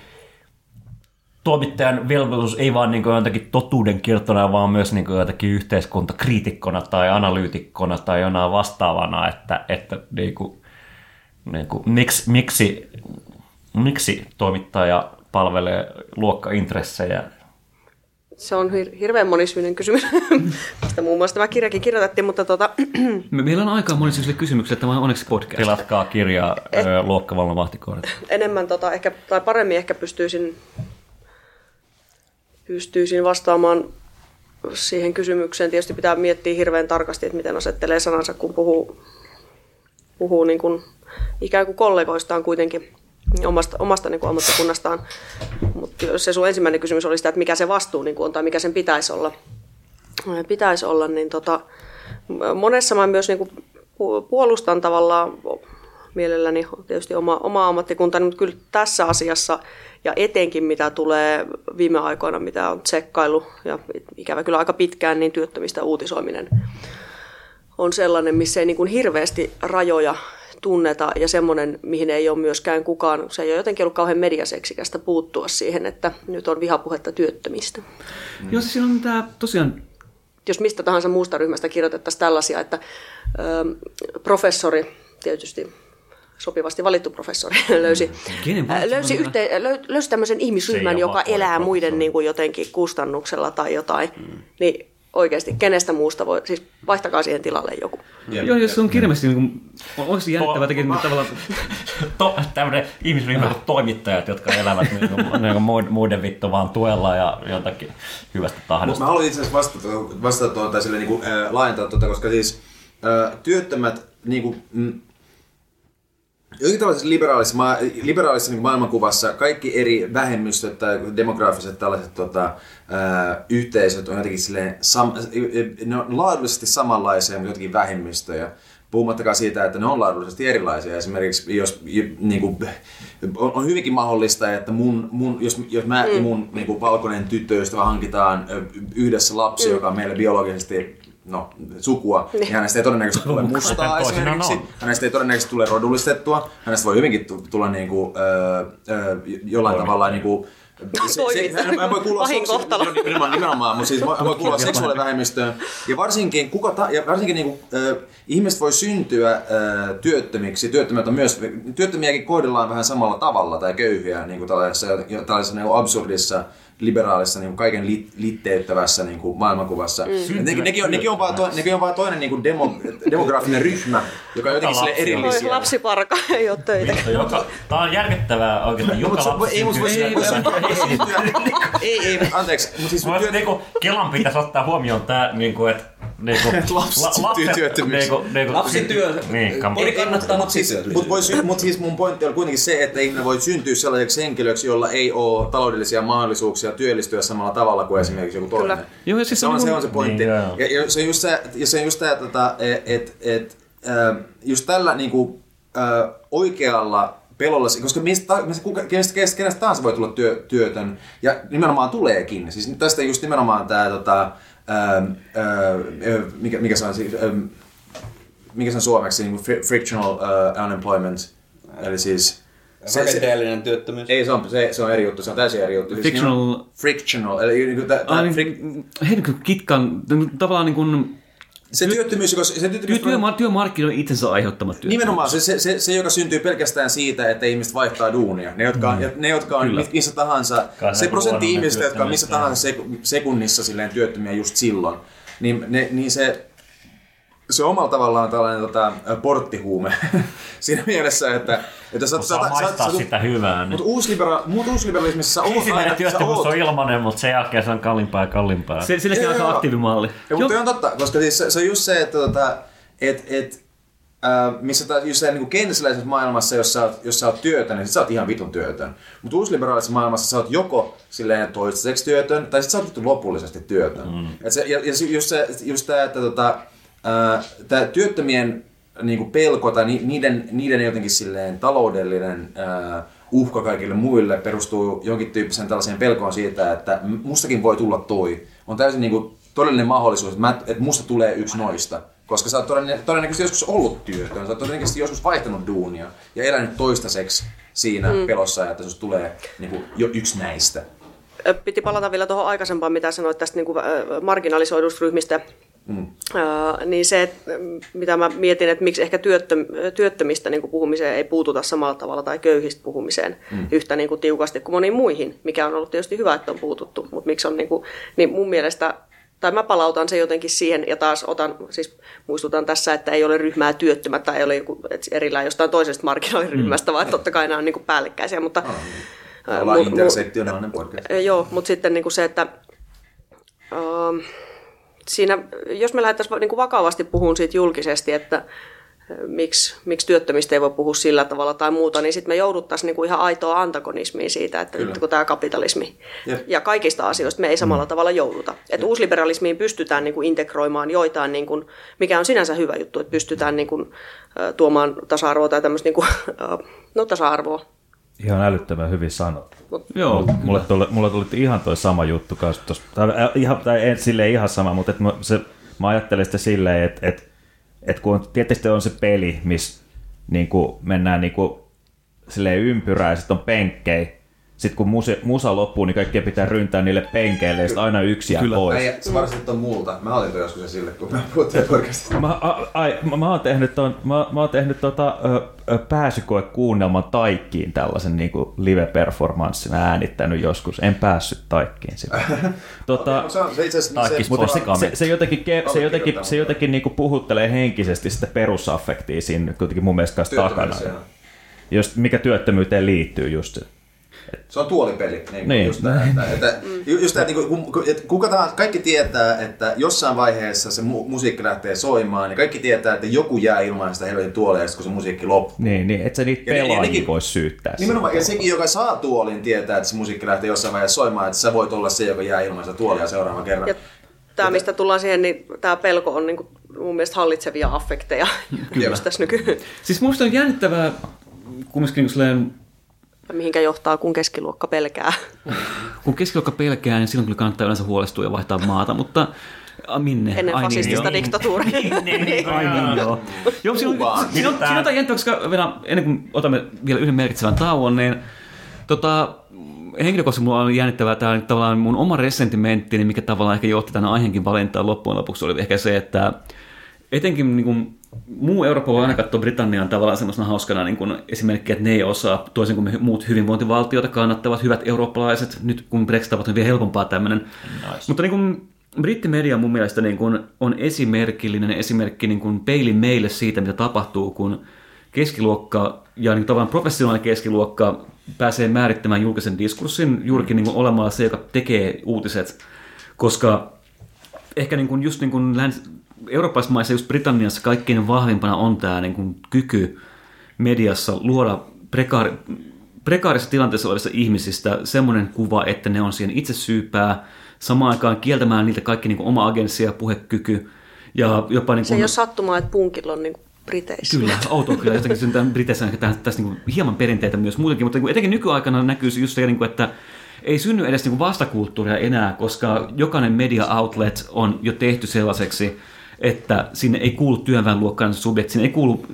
toimittajan velvollisuus ei vaan niin kuin jotenkin totuuden kertona, vaan myös niin kuin jotenkin yhteiskuntakriitikkona tai analyytikkona tai jonain vastaavana, että, että niin kuin, niin kuin, miksi, miksi, miksi toimittaja palvelee luokkaintressejä. Se on hir- hirveän monisyinen kysymys. Sitä muun muassa tämä kirjakin kirjoitettiin, mutta tota, Me- Meillä on aikaa monisyisille kysymyksille, tämä on onneksi podcast. Tilatkaa kirjaa Eh. ö, luokkavallan vahtikohdat. enemmän tota, ehkä, tai paremmin ehkä pystyisin, pystyisin vastaamaan siihen kysymykseen. Tietysti pitää miettiä hirveän tarkasti, että miten asettelee sanansa, kun puhuu, puhuu niin kuin, ikään kuin kollegoistaan kuitenkin omasta, omasta niin kuin ammattikunnastaan. Mutta jos se sun ensimmäinen kysymys oli sitä, että mikä se vastuu niin kuin on tai mikä sen pitäisi olla, pitäisi olla niin tota, monessa mä myös niin kuin pu- puolustan tavallaan mielelläni tietysti oma, oma ammattikuntani, mutta kyllä tässä asiassa ja etenkin mitä tulee viime aikoina, mitä on tsekkailu ja ikävä kyllä aika pitkään, niin työttömistä uutisoiminen on sellainen, missä ei niin kuin hirveästi rajoja tunneta ja semmoinen, mihin ei ole myöskään kukaan, se ei ole jotenkin ollut kauhean mediaseksikästä puuttua siihen, että nyt on vihapuhetta työttömistä. Mm. Siinä on tämä tosiaan Jos mistä tahansa muusta ryhmästä kirjoitettaisiin tällaisia, että ö, professori, tietysti sopivasti valittu professori, löysi, ää, löysi, yhteen, löy, löysi tämmöisen ihmisryhmän, joka elää muiden niin kuin jotenkin kustannuksella tai jotain, niin oikeasti kenestä muusta voi, siis vaihtakaa siihen tilalle joku. Joo, jos se on kirjallisesti niin kuin, on oikeasti jännittävää tekemään tavallaan... To, tämmöinen ihmisryhmä kuin toimittajat, jotka elävät niin kuin, niin kuin muiden- muiden vittu vaan tuella ja jotakin hyvästä Mutta tahdosta. mä haluan itse asiassa vastata, vastata tuota, tai silleen, niin kuin, äh, laajentaa tuota, koska siis äh, työttömät niin kuin, mm, Jokin tällaisessa liberaalisessa, ma- liberaalisessa niin maailmankuvassa kaikki eri vähemmistöt tai demograafiset tällaiset tota, ää, yhteisöt on jotenkin silleen, sam- ne on laadullisesti samanlaisia, mutta jotenkin vähemmistöjä. Puhumattakaan siitä, että ne on laadullisesti erilaisia. Esimerkiksi jos niin kuin, on, on hyvinkin mahdollista, että mun, mun, jos, jos mä mm. ja mun niin kuin, valkoinen tyttöystävä hankitaan yhdessä lapsi, mm. joka on meille biologisesti no, sukua, niin hänestä ei todennäköisesti tule mustaa esimerkiksi. on. Hänestä ei todennäköisesti tule rodullistettua. Hänestä voi hyvinkin tu- tulla niinku, ö, ö, jollain tavalla niinku, Toimittaa. hän, hän voi kuulua Pahin seksu- kohtalo. nimenomaan, nimenomaan, mutta siis hän voi kuulua seksuaalivähemmistöön. Ja varsinkin, kuka ta- ja varsinkin niinku, ö, ihmiset voi syntyä ö, työttömiksi. Työttömät on myös, työttömiäkin kohdellaan vähän samalla tavalla tai köyhiä niinku tällaisessa, tällaisessa niinku absurdissa liberaalissa niin kaiken lit, litteyttävässä niin kuin maailmankuvassa. Mm. Nekin, nekin, on, nekin, on vaan to, nekin on vaan toinen niin kuin demo, demografinen ryhmä, joka on jotenkin sille lapsi on? Oi, erillisiä. lapsiparka ei ole töitä. Joka, tää on järkyttävää oikeasti. No, Joka mutta se- lapsi ei, syntyy- voi- ei, ei, ei, anteeksi, mutta siis työ, niinku, Kelan pitäisi ottaa huomioon tämä, niinku, että Niinku, Lapsityöttömyys. Niinku, niinku, Lapsityö. Niin, Eri kannattaa lapsityö. Mutta mut siis mun pointti on kuitenkin se, että ihminen voi syntyä sellaiseksi henkilöksi, jolla ei ole taloudellisia mahdollisuuksia työllistyä samalla tavalla kuin esimerkiksi joku toinen. Kyllä. Joo, ja siis se, on, on se niinku- on se pointti. Niin, ja, ja, se on just se, ja se on just tämä, tota, että et, äh, just tällä niinku, äh, oikealla pelolla, koska mistä, mistä, kuka, kenestä, kenestä, kenestä tahansa voi tulla työ, työtön, ja nimenomaan tuleekin. Siis tästä just nimenomaan tämä, tota, ähm, äh, mikä, mikä se on, siis, ähm, mikä se on suomeksi, niin kuin frictional uh, unemployment, eli siis... Rakenteellinen työttömyys. Ei, se on, se, se on eri juttu, se on täysin eri juttu. Siis Fictional- niin, frictional, eli niin kuin tä, tä, Ah, niin, fric, hei, kuin kitkan, tavallaan niin kuin, se työttömyys, joka, se työ, työttömyys työma- työmarkkinoiden itsensä aiheuttamat työt. Nimenomaan se, se, se, se, joka syntyy pelkästään siitä, että ihmiset vaihtaa duunia. Ne, jotka, mm. ne, jotka on Kyllä. missä tahansa, Kai se prosentti ihmisistä, jotka on missä työttömyys, tahansa seku- sekunnissa silleen työttömiä just silloin, niin, ne, niin se, se omalla tavallaan tällainen tota, porttihuume siinä mielessä, että, että sä, Kun saa maistaa sitä hyvää. Niin. Mutta uuslibera, mut uusliberalismissa sä oot Ensimmäinen aina, sä työttömyys oot, on ilmanen, mutta sen jälkeen se on kalliimpaa ja kalliimpaa. Se, silläkin joo. aktiivimalli. Ja, mutta on totta, koska siis se, se on just se, että tota, et, et, äh, missä tää, just se niin keynesiläisessä maailmassa, jos sä, oot, jos sä oot työtön, niin sit sä oot ihan vitun työtön. Mutta uusliberaalisessa maailmassa sä oot joko silleen toistaiseksi työtön, tai sit sä oot lopullisesti työtön. Mm. Et se, ja, ja se- just, se, just tää, että tota, tää työttömien niinku pelko tai ni, niiden, niiden jotenkin silleen taloudellinen uhka kaikille muille perustuu jonkin tyyppiseen tällaiseen pelkoon siitä, että mustakin voi tulla toi. On täysin niinku todellinen mahdollisuus, että, mä, että musta tulee yksi noista. Koska sä oot todennä- todennäköisesti joskus ollut työtön, sä oot todennäköisesti joskus vaihtanut duunia ja elänyt toistaiseksi siinä mm. pelossa, että susta tulee niinku, jo yksi näistä. Piti palata vielä tuohon aikaisempaan, mitä sanoit tästä niin kuin, marginalisoidusta ryhmistä. Mm. niin se, että, mitä mä mietin, että miksi ehkä työttöm, työttömistä niin kuin puhumiseen ei puututa samalla tavalla tai köyhistä puhumiseen mm. yhtä niin kuin tiukasti kuin moniin muihin, mikä on ollut tietysti hyvä, että on puututtu, mutta miksi on niin kuin, niin mun mielestä tai mä palautan se jotenkin siihen ja taas otan, siis muistutan tässä, että ei ole ryhmää työttömät tai ei ole joku, erillään jostain toisesta markkinoiryhmästä, mm. vaan totta kai nämä on niin kuin päällekkäisiä, mutta Ollaan mu- mu- intersektionaalinen podcast. Joo, mutta sitten niin kuin se, että ähm, siinä, jos me lähdettäisiin niin vakavasti puhumaan siitä julkisesti, että äh, miksi, miksi työttömistä ei voi puhua sillä tavalla tai muuta, niin sitten me jouduttaisiin niin kuin ihan aitoa antagonismiin siitä, että nyt kun tämä kapitalismi Jep. ja kaikista asioista me ei samalla tavalla jouduta. Että uusliberalismiin pystytään niin kuin integroimaan joitain, niin kuin, mikä on sinänsä hyvä juttu, että pystytään niin kuin, tuomaan tasa-arvoa tai tämmöistä niin kuin, äh, no, tasa-arvoa. Ihan älyttömän hyvin sanottu. Joo, Mulle tuli, mulle tuli ihan toi sama juttu kanssa tossa, tai, ihan, tai en silleen ihan sama, mutta et mä, se, mä ajattelen sitä silleen, että et, et kun on, tietysti on se peli, missä niin mennään niin kuin, silleen ympyrää ja sitten on penkkejä, sitten kun musa, musa loppuu, niin kaikkien pitää ryntää niille penkeille ja sitten aina yksi jää Kyllä. pois. Äijä, se varsinaisesti on multa. Mä toi joskus esille, kun me puhuttiin podcastista. Mä, a, ai, mä, mä, oon tehnyt, ton, mä, mä oon tehnyt tota, ö, ö, pääsykoekuunnelman taikkiin tällaisen niin live-performanssin äänittänyt joskus. En päässyt taikkiin sitä. tota, Se on se itse asiassa... Taikki se- mutta se, se, se, jotenkin, ke, se jotenkin, se jotenkin niin puhuttelee henkisesti sitä perusaffektia siinä kuitenkin mun mielestä takana. Just, mikä työttömyyteen liittyy just se. Se on tuolipeli. Niin, Niin. Just tämä, että, että, ju- just tämä, että, niin kuin, että kuka tahansa, kaikki tietää, että jossain vaiheessa se mu- musiikki lähtee soimaan, niin kaikki tietää, että joku jää ilman sitä helvetin tuolia, kun se musiikki loppuu. Niin, niin et sä niitä pelaajia voi syyttää. Nimenomaan, ja sekin, joka saa tuolin, tietää, että se musiikki lähtee jossain vaiheessa soimaan, että sä voit olla se, joka jää ilman sitä tuolia seuraavan kerran. Ja tämä, mistä tullaan siihen, niin tämä pelko on niin kuin, mun mielestä hallitsevia affekteja just tässä. Siis musta on jännittävää, kumminkin silleen, Mihinkä johtaa, kun keskiluokka pelkää. kun keskiluokka pelkää, niin silloin kyllä kannattaa yleensä huolestua ja vaihtaa maata, mutta a, minne? Ennen Ai niin, fasistista joo. diktatuuria. Ai niin, joo. joo siinä, on, Kuvaan. siinä, on, siinä on jotain jännittävää, koska vielä, ennen kuin otamme vielä yhden merkitsevän tauon, niin tota, henkilökohtaisesti mulla on jännittävää tämä tavallaan mun oma resentimenttini, mikä tavallaan ehkä johti tänne aiheenkin valintaan loppujen lopuksi, oli ehkä se, että etenkin niin kuin, muu Eurooppa voi aina katsoa Britanniaan tavallaan semmoisena hauskana niin kuin esimerkkiä, että ne ei osaa, toisin kuin me muut hyvinvointivaltioita kannattavat hyvät eurooppalaiset, nyt kun Brexit on vielä helpompaa tämmöinen. Nice. Mutta niin kuin, brittimedia mun mielestä niin kuin, on esimerkillinen esimerkki niin kuin peili meille siitä, mitä tapahtuu, kun keskiluokka ja niin tavallaan professionaalinen keskiluokka pääsee määrittämään julkisen diskurssin juurikin niin kuin olemalla se, joka tekee uutiset, koska ehkä niin kuin just niin kuin läns, eurooppalaisissa maissa, just Britanniassa kaikkein vahvimpana on tämä niin kuin, kyky mediassa luoda prekaari, prekaarisessa tilanteessa olevista ihmisistä semmoinen kuva, että ne on siihen itse syypää, samaan aikaan kieltämään niitä kaikki niin kuin, oma agenssia ja puhekyky. Ja jopa, niin kuin, Se ei ole sattumaa, että punkilla on niin kuin Briteissä. Kyllä, outoa kyllä. Jotenkin syntään Briteissä tässä, tässä niin hieman perinteitä myös muutenkin, mutta niin kuin etenkin nykyaikana näkyy just se, niin kuin, että ei synny edes niin kuin vastakulttuuria enää, koska jokainen media outlet on jo tehty sellaiseksi, että sinne ei kuulu työväenluokkaan subjekti, sinne ei kuulu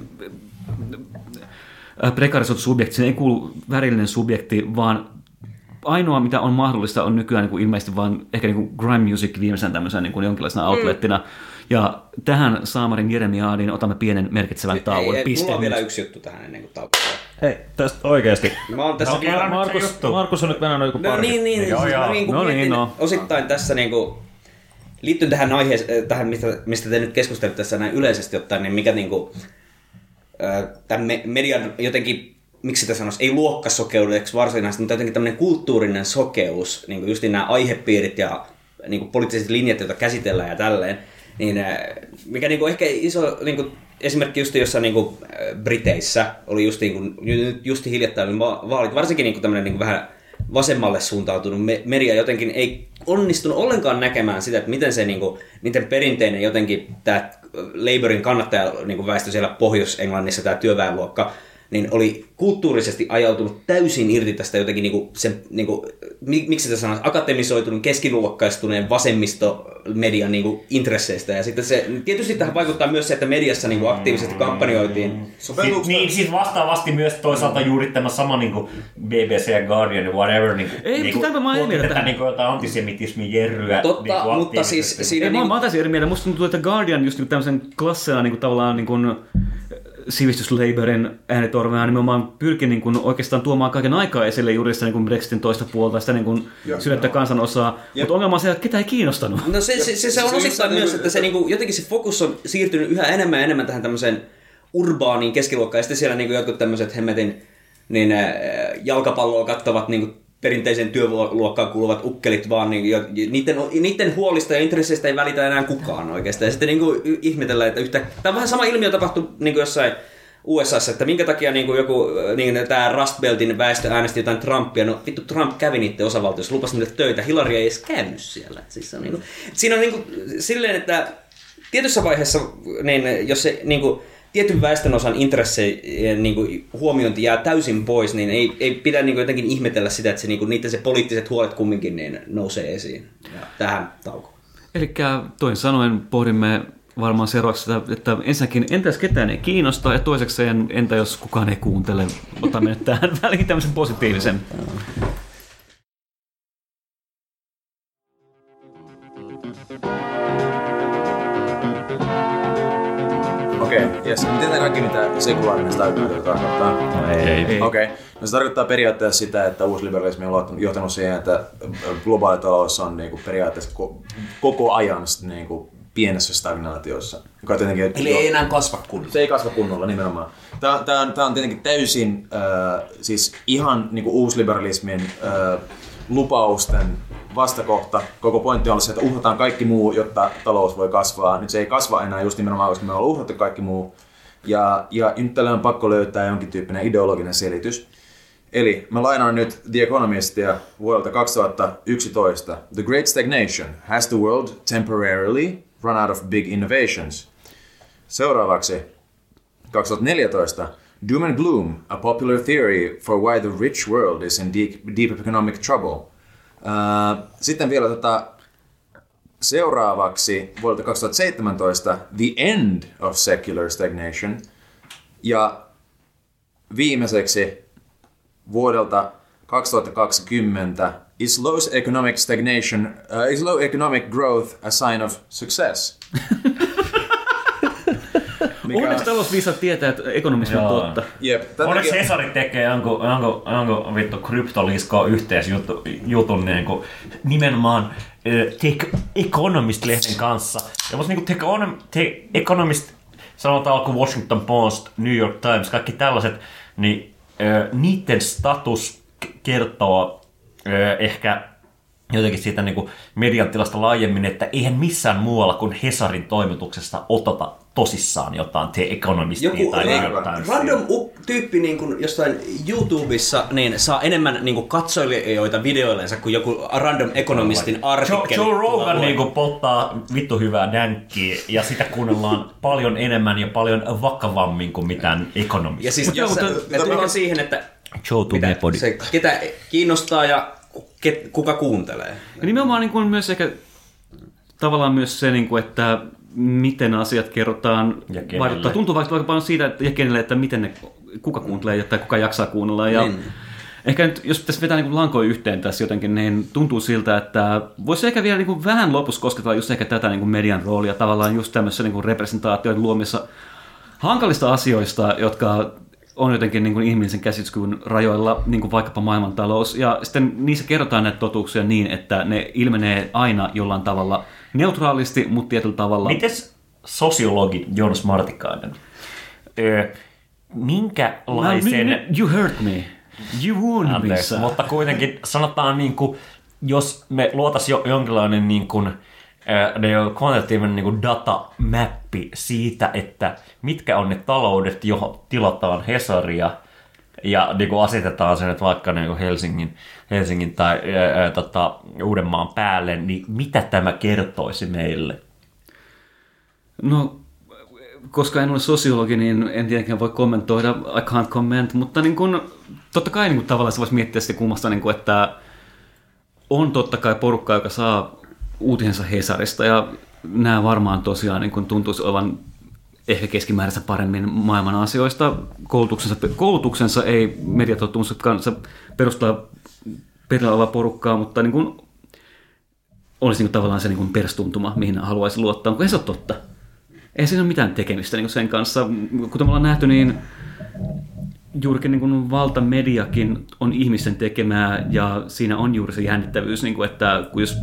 äh, prekarisoitu subjekti, sinne ei kuulu värillinen subjekti, vaan ainoa, mitä on mahdollista, on nykyään niin kuin ilmeisesti vain ehkä niin kuin grime music viimeisen tämmöisen niin kuin jonkinlaisena outlettina. Mm. Ja tähän Saamarin Jeremiaadiin otamme pienen merkitsevän tauon. Ei, ei, Piste mulla on vielä yksi juttu tähän ennen kuin taukoa. Hei, tästä oikeasti. Mä oon tässä... No, Markus, Markus on nyt venännyt joku No pari. niin, niin. Joo, siis joo. mä niin No no, niin, niin, no. Osittain tässä niin kuin, liittyen tähän aiheeseen, tähän, mistä, mistä te nyt keskustelitte tässä näin yleisesti ottaen, niin mikä niin kuin, tämän me- median jotenkin, miksi sitä sanoisi, ei luokkasokeudeksi varsinaisesti, mutta jotenkin tämmöinen kulttuurinen sokeus, niin kuin just nämä aihepiirit ja niin kuin poliittiset linjat, joita käsitellään ja tälleen, niin äh, mikä niin kuin ehkä iso niin kuin, esimerkki just jossain niin kuin, äh, Briteissä oli just, niin kuin, just hiljattain vaalit, varsinkin niin kuin tämmöinen niin kuin vähän vasemmalle suuntautunut me- media jotenkin ei onnistunut ollenkaan näkemään sitä, että miten se niin kuin, niiden perinteinen jotenkin tämä Labourin kannattaja niin kuin väestö siellä Pohjois-Englannissa, tämä työväenluokka, niin oli kulttuurisesti ajautunut täysin irti tästä jotenkin niinku sen, niinku, mi- miksi sitä sanoisi, akatemisoitunut, keskiluokkaistuneen vasemmistomedian niinku intresseistä. Ja sitten se, tietysti tähän vaikuttaa myös se, että mediassa niinku aktiivisesti kampanjoitiin. Si- niin, siis vastaavasti myös toisaalta juuri tämä sama niin kuin BBC ja Guardian ja whatever. Niin kuin, Ei, niin kuin, pitääpä mä eri mieltä tätä niin kuin jotain antisemitismin jerryä. Totta, niin kuin mutta siis siinä Ei, mä, niinku- mä oon täysin eri mieltä. Musta tuntuu, että Guardian just niinku tämmöisen klassena niinku tavallaan niinku sivistyslaborin äänitorvea nimenomaan pyrki niin kuin oikeastaan tuomaan kaiken aikaa esille juuri sitä niin kuin Brexitin toista puolta, sitä niin kuin sydäntä kansanosaa. Mutta ongelma on se, että ketä ei kiinnostanut. No se, se, se, se on se- osittain myös, että se niinku, jotenkin se fokus on siirtynyt yhä enemmän ja enemmän tähän tämmöiseen urbaaniin keskiluokkaan. Ja sitten siellä niinku jotkut tämmöiset hemmetin niin, jalkapalloa kattavat niinku, perinteisen työluokkaan kuuluvat ukkelit vaan, niin, jo, niiden, niiden huolista ja intresseistä ei välitä enää kukaan oikeastaan. Ja sitten niin kuin, ihmetellään, että yhtä... Tämä on vähän sama ilmiö tapahtui niin kuin jossain USAssa, että minkä takia niin kuin joku, niin tämä Rust Beltin väestö äänesti jotain Trumpia, no vittu Trump kävi niiden osavaltiossa, lupasi niille töitä, Hillary ei edes käynyt siellä. Siis on niin kuin, siinä on niin kuin, silleen, että tietyssä vaiheessa, niin jos se niin kuin, tietyn väestönosan intressejä niin kuin, huomiointi jää täysin pois, niin ei, ei pidä niin kuin, jotenkin ihmetellä sitä, että se, niin kuin, niiden se poliittiset huolet kumminkin niin nousee esiin. Ja tähän taukoon. Eli toin sanoen pohdimme varmaan seuraavaksi sitä, että ensinnäkin entä jos ketään ei kiinnosta ja toisekseen entä jos kukaan ei kuuntele. Otamme nyt tähän väliin tämmöisen positiivisen. Yes. Miten kaikki mitä sekulaarinen stagnaatio tarkoittaa? No ei. Ei. Okei. Okay. No se tarkoittaa periaatteessa sitä, että uusliberalismi on johtanut siihen, että globaali talous on niinku periaatteessa ko- koko ajan sit niinku pienessä stagnaatiossa. Joka tietenkin, Eli ei enää kasva kunnolla. se ei kasva kunnolla nimenomaan. Tämä, tämä, on, tämä on tietenkin täysin äh, siis ihan niin kuin uusliberalismin äh, lupausten vastakohta. Koko pointti on se, että uhrataan kaikki muu, jotta talous voi kasvaa. Nyt se ei kasva enää just nimenomaan, koska me ollaan uhrattu kaikki muu. Ja, ja nyt tällä on pakko löytää jonkin tyyppinen ideologinen selitys. Eli mä lainaan nyt The Economistia vuodelta 2011. The Great Stagnation. Has the world temporarily run out of big innovations? Seuraavaksi 2014. Doom and Gloom, a popular theory for why the rich world is in deep, deep economic trouble. Sitten vielä tota, seuraavaksi vuodelta 2017, The End of Secular Stagnation. Ja viimeiseksi vuodelta 2020, Is low economic stagnation, uh, is low economic growth a sign of success? Mikä- Onneksi talousviisaat tietää, että ekonomismi on totta. Jep, tämän Onneksi takia- Cesari tekee jonkun, jonkun, jonkun vittu kryptoliskoa yhteisjutun jutun niin kuin, nimenomaan eh, Tech Economist-lehden kanssa. Ja musta niin kuin, Tech, Econom- Tech Economist, sanotaan alku Washington Post, New York Times, kaikki tällaiset, niin eh, niiden status kertoo eh, ehkä jotenkin siitä niin kuin median tilasta laajemmin, että eihän missään muualla kuin Hesarin toimituksesta oteta tosissaan jotain The Economistia Joku tai ra- Timesia. random u- tyyppi niin kuin jostain YouTubessa niin saa enemmän niin kuin katsojilijoita videoillensa kuin joku random ekonomistin Joe, artikkeli. Joe Rogan tuolla niin kuin polttaa vittu hyvää dänkkiä ja sitä kuunnellaan paljon enemmän ja paljon vakavammin kuin mitään ekonomista. Ja siis jos me tullaan siihen, että Joe mitä, se, ketä kiinnostaa ja ket, kuka kuuntelee. Ja nimenomaan niin kuin myös ehkä tavallaan myös se, niin kuin, että miten asiat kerrotaan, Ja vaikuttaa, tuntuu vaikka vaikka paljon siitä, että, ja kenelle, että miten ne, kuka kuuntelee tai kuka jaksaa kuunnella. Ja Niin. Ehkä nyt, jos pitäisi vetää niin lankoja yhteen tässä jotenkin, niin tuntuu siltä, että voisi ehkä vielä niin kuin vähän lopussa kosketella just ehkä tätä niin kuin median roolia tavallaan just tämmöisessä niin kuin representaatioiden luomissa hankalista asioista, jotka on jotenkin niin kuin ihmisen käsityskyvyn rajoilla, niin kuin vaikkapa maailmantalous. Ja sitten niissä kerrotaan näitä totuuksia niin, että ne ilmenee aina jollain tavalla neutraalisti, mutta tietyllä tavalla... Mites sosiologi Jonas Martikainen? Öö, minkälaisen... No, you hurt me. You wound me, Anteeksi, sir. mutta kuitenkin sanotaan niin kuin, jos me luotaisiin jo, jonkinlainen niin kuin, on kvantitatiivinen niin kuin datamäppi siitä, että mitkä on ne taloudet, johon tilataan Hesaria, ja niin kuin asetetaan sen nyt vaikka niin kuin Helsingin, Helsingin tai ää, tota, Uudenmaan päälle, niin mitä tämä kertoisi meille? No, koska en ole sosiologi, niin en tietenkään voi kommentoida, I can't comment, mutta niin kun, totta kai niin kun tavallaan se voisi miettiä sitten kummasta, niin kun, että on totta kai porukka, joka saa uutisensa Hesarista, ja nämä varmaan tosiaan niin kun tuntuisi olevan ehkä paremmin maailman asioista. Koulutuksensa, koulutuksensa ei mediatottumuksen kanssa perustaa perillä porukkaa, mutta niin kun, olisi niin kuin tavallaan se niin kuin perstuntuma, mihin haluaisi luottaa, mutta ei se ole totta. Ei siinä ole mitään tekemistä niin kuin sen kanssa. Kuten me ollaan nähty, niin juurikin niin kuin valtamediakin on ihmisten tekemää ja siinä on juuri se jännittävyys, niin kuin että kun jos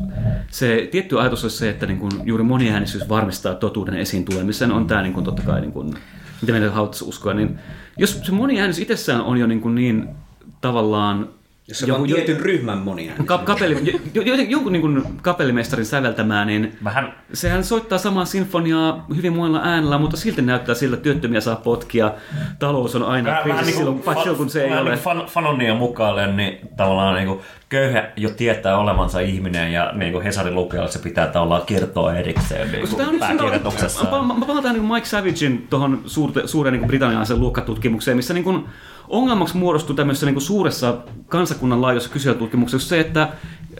se tietty ajatus olisi se, että niin kuin juuri moniäänisyys varmistaa totuuden esiin tulemisen, on tämä niin kuin totta kai, niin kuin, mitä meidän haluttaisiin uskoa, niin jos se moniäänisyys itsessään on jo niin, kuin niin tavallaan Jos se on tietyn ryhmän monia. Ka- kapelli, jo, jo, jonkun niin kuin kapellimestarin säveltämään, niin Vähän sehän soittaa samaa sinfoniaa hyvin monella äänellä, mutta silti näyttää siltä, että työttömiä saa potkia. Talous on aina kriisissä silloin, paitsi silloin, kun se ei vähän ole. Niin fan, fanonia mukaan, niin tavallaan niin kuin, köyhä jo tietää olevansa ihminen ja niin kuin Hesarin lukijalle se pitää tavallaan kertoa erikseen niin kuin pääkirjoituksessa. Mä, mä, mä palaan niin Mike Savagein tuohon suurte, suureen niin britannialaisen luokkatutkimukseen, missä niin kuin ongelmaksi muodostui tämmöisessä niin kuin suuressa kansakunnan laajuisessa kyselytutkimuksessa se, että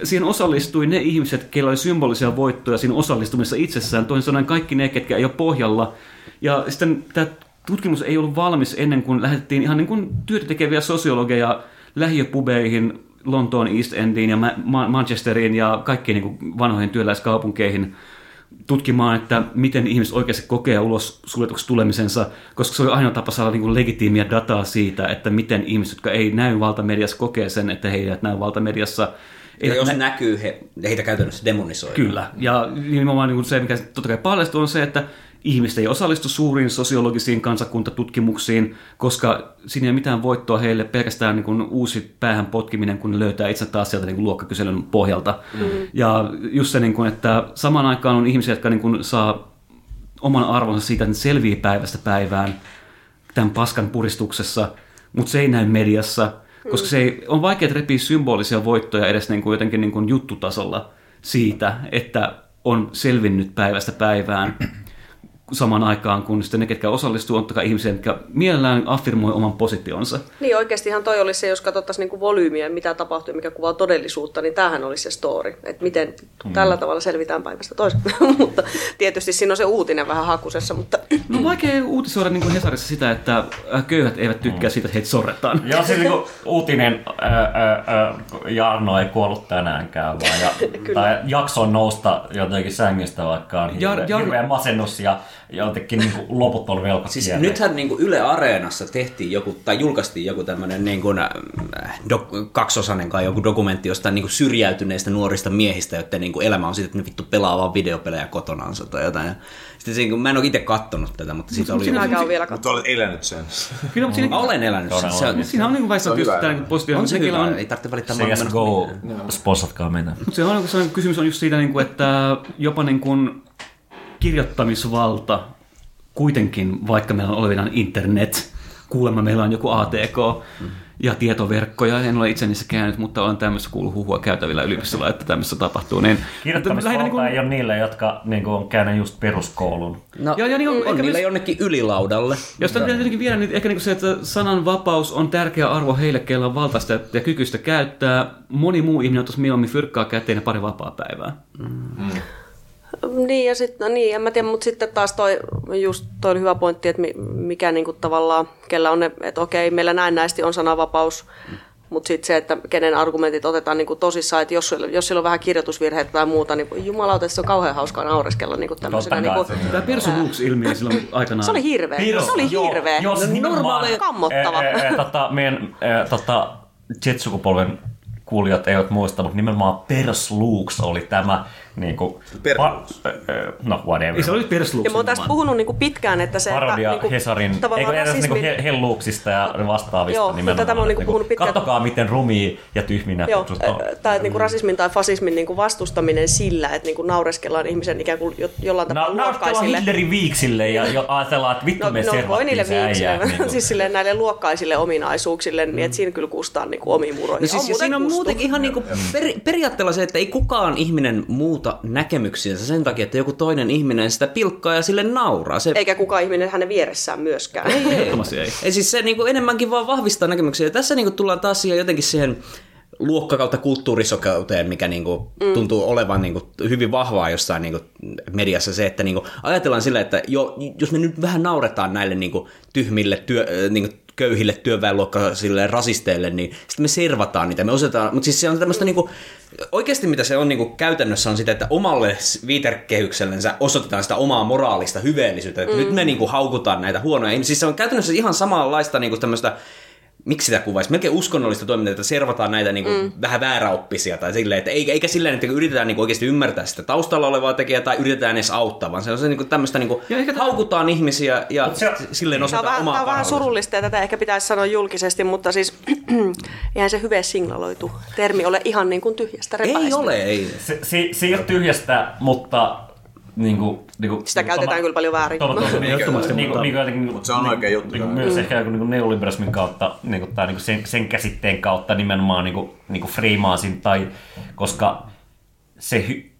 siihen osallistui ne ihmiset, keillä oli symbolisia voittoja siinä osallistumisessa itsessään, toisin sanoen kaikki ne, ketkä ei ole pohjalla. Ja sitten tämä tutkimus ei ollut valmis ennen kuin lähetettiin ihan niin kuin työtä tekeviä sosiologeja lähiöpubeihin, Lontoon East Endiin ja Ma- Ma- Manchesteriin ja kaikkiin niin kuin vanhoihin työläiskaupunkeihin tutkimaan, että miten ihmiset oikeasti kokee ulos suljetuksi tulemisensa, koska se oli ainoa tapa saada niin legitiimiä dataa siitä, että miten ihmiset, jotka ei näy valtamediassa, kokee sen, että he eivät näy valtamediassa. Ja Eivät jos nä- näkyy, he, heitä käytännössä demonisoidaan. Kyllä, ja nimenomaan niin se, mikä totta kai paljastuu, on se, että ihmiset ei osallistu suuriin sosiologisiin kansakuntatutkimuksiin, koska siinä ei ole mitään voittoa heille, pelkästään niin kuin uusi päähän potkiminen, kun ne löytää itse taas sieltä niin kuin luokkakyselyn pohjalta. Mm. Ja just se, niin kuin, että samaan aikaan on ihmisiä, jotka niin kuin saa oman arvonsa siitä, että ne selviää päivästä päivään tämän paskan puristuksessa, mutta se ei näy mediassa, koska se ei, on vaikea repiä symbolisia voittoja edes niin kuin jotenkin niin kuin juttutasolla siitä, että on selvinnyt päivästä päivään samaan aikaan, kun sitten ne, ketkä osallistuu, on ihmisiä, jotka mielellään affirmoi oman positionsa. Niin oikeastihan toi olisi se, jos katsottaisiin niinku volyymiä, mitä tapahtuu mikä kuvaa todellisuutta, niin tämähän olisi se story, että miten Mm. tällä tavalla selvitään päivästä toiseen. mutta tietysti siinä on se uutinen vähän hakusessa, mutta No on vaikea uutisoida niin kuin Hesarissa sitä, että äh, köyhät eivät tykkää siitä, että heitä sorretaan. Ja siis niin kuin uutinen, ää, ää, ää, Jarno ei kuollut tänäänkään, vaan ja, tai jakso on nousta jotenkin sängystä, vaikka on Jar- hirveä, Jar- hirveä masennus ja jotenkin niin kuin loputon velka Siis nythän niin kuin Yle Areenassa tehtiin joku, tai julkaistiin joku tämmöinen niin kuin, äh, dok- kaksosainen kai joku dokumentti jostain niin kuin syrjäytyneistä nuorista miehistä, joiden niin kuin elämä on sitten, että ne vittu pelaa vaan videopelejä kotonansa tai jotain. Ja sitten siinä, kun mä en ole itse kattonut tätä, mutta siitä oli... Minäkään on vielä Mutta olet elänyt sen. Kyllä, mutta siinä, Mä olen elänyt sen. Se on, siinä on niin vaiheessa on just tämä niin positiivinen. on se hyvä, on- ei tarvitse valittaa maailmasta CSGO, sponsatkaa meitä. Mutta se on, sellainen kysymys on just siitä, niin kuin, että jopa niin kuin kirjoittamisvalta kuitenkin, vaikka meillä on olevinaan internet, kuulemma meillä on joku ATK ja tietoverkkoja, en ole itse niissä käynyt, mutta olen tämmöistä kuullut huhua käytävillä yliopistolla, että tämmöistä tapahtuu. Niin, Kirjoittamisvalta niin kuin... ei ole niille, jotka niin kuin, on käynyt just peruskoulun. No, Ja- ja niin on- on ehkä niillä myös- jonnekin ylilaudalle. Jos tämä pitää tietenkin viedä, niin ehkä niin se, että sananvapaus on tärkeä arvo heille, keillä on valtaista ja kykystä käyttää. Moni muu ihminen ottaisi mieluummin fyrkkaa käteen ja pari vapaa päivää. Niin, ja sitten, no niin, en mä tiedä, mutta sitten taas toi, just toi oli hyvä pointti, että mi- mikä niinku tavallaan, kellä on ne, että okei, meillä näennäisesti on sananvapaus, mutta sitten se, että kenen argumentit otetaan niinku tosissaan, että jos, jos siellä on vähän kirjoitusvirheitä tai muuta, niin jumalauta, se on kauhean hauskaa naureskella niinku tämmöisenä. Niinku, Tämä Persu Lux-ilmiö silloin aikanaan. se oli hirveä, Piru, se oli joo, hirveä, Jos nimenomaan, normaali, kammottava. E, e, e, tota, meidän e, tota, Jet-sukupolven kuulijat eivät muista, mutta nimenomaan Perslux oli tämä niin kuin, pa- no whatever. Ei, se oli. Ja mä oon tästä puhunut niinku pitkään, että se, Parodia että, niinku, Hesarin, tavallaan eikö edes niinku rasismin- he, helluuksista ja vastaavista Joo, mutta nimenomaan. tätä mä oon niinku että puhunut pitkään. Kattokaa, miten rumia ja tyhminä Joo, tai niinku rasismin tai fasismin niinku vastustaminen sillä, että niinku naureskellaan ihmisen ikään kuin jo, jollain tavalla naurestellaan luokkaisille. Hitlerin viiksille ja jo ajatellaan, että vittu No, me no voi servattiin niille se äijä. viiksille, Niin kuin. siis silleen näille luokkaisille ominaisuuksille, niin että siinä kyllä kustaa niinku omiin muroihin. No siis, ja siinä on muutenkin ihan niinku per, periaatteella se, että ei kukaan ihminen muuta näkemyksiänsä sen takia, että joku toinen ihminen sitä pilkkaa ja sille nauraa. Se, Eikä kukaan ihminen hänen vieressään myöskään. ei, ei. Ei. ei siis se niinku enemmänkin vaan vahvistaa näkemyksiä. Ja tässä niinku tullaan taas siihen jotenkin siihen luokka kautta kulttuurisokeuteen, mikä niinku mm. tuntuu olevan niinku hyvin vahvaa jossain niinku mediassa se, että niinku ajatellaan sillä, että jo, jos me nyt vähän nauretaan näille niinku tyhmille työ, äh, niinku köyhille työväenluokkaisille rasisteille, niin sitten me servataan niitä, me osataan, mutta siis se on tämmöistä niinku, oikeasti mitä se on niinku käytännössä on sitä, että omalle viitekehyksellensä osoitetaan sitä omaa moraalista hyveellisyyttä, että mm. nyt me niinku haukutaan näitä huonoja ihmisiä, siis se on käytännössä ihan samanlaista niinku tämmöistä miksi sitä kuvaisi, melkein uskonnollista toimintaa, että servataan näitä niin kuin, mm. vähän vääräoppisia tai silleen, että eikä, eikä silleen, että yritetään niin kuin, oikeasti ymmärtää sitä taustalla olevaa tekijää tai yritetään edes auttaa, vaan se on se niin kuin, tämmöistä, niin kuin, Ja ehkä tämä- haukutaan ihmisiä ja se- silleen Tämä on, osataan omaa tämä on vähän surullista ja tätä ehkä pitäisi sanoa julkisesti, mutta siis eihän se hyvä signaloitu termi ole ihan niin kuin tyhjästä repäistä. Ei ole, ei. Se, se, se ei ole tyhjästä, mutta niin kuin, niin kuin, Sitä käytetään kyllä paljon väärin. Totta, totta, niin, Ehdottomasti, niin, mutta- niin, niin, niin, Mutta se on oikea juttu. Niin, myös ehkä joku niin neoliberalismin kautta, niin kuin, tai niin kuin sen, sen käsitteen kautta nimenomaan niin kuin, niin kuin freimaasin, tai koska se hy,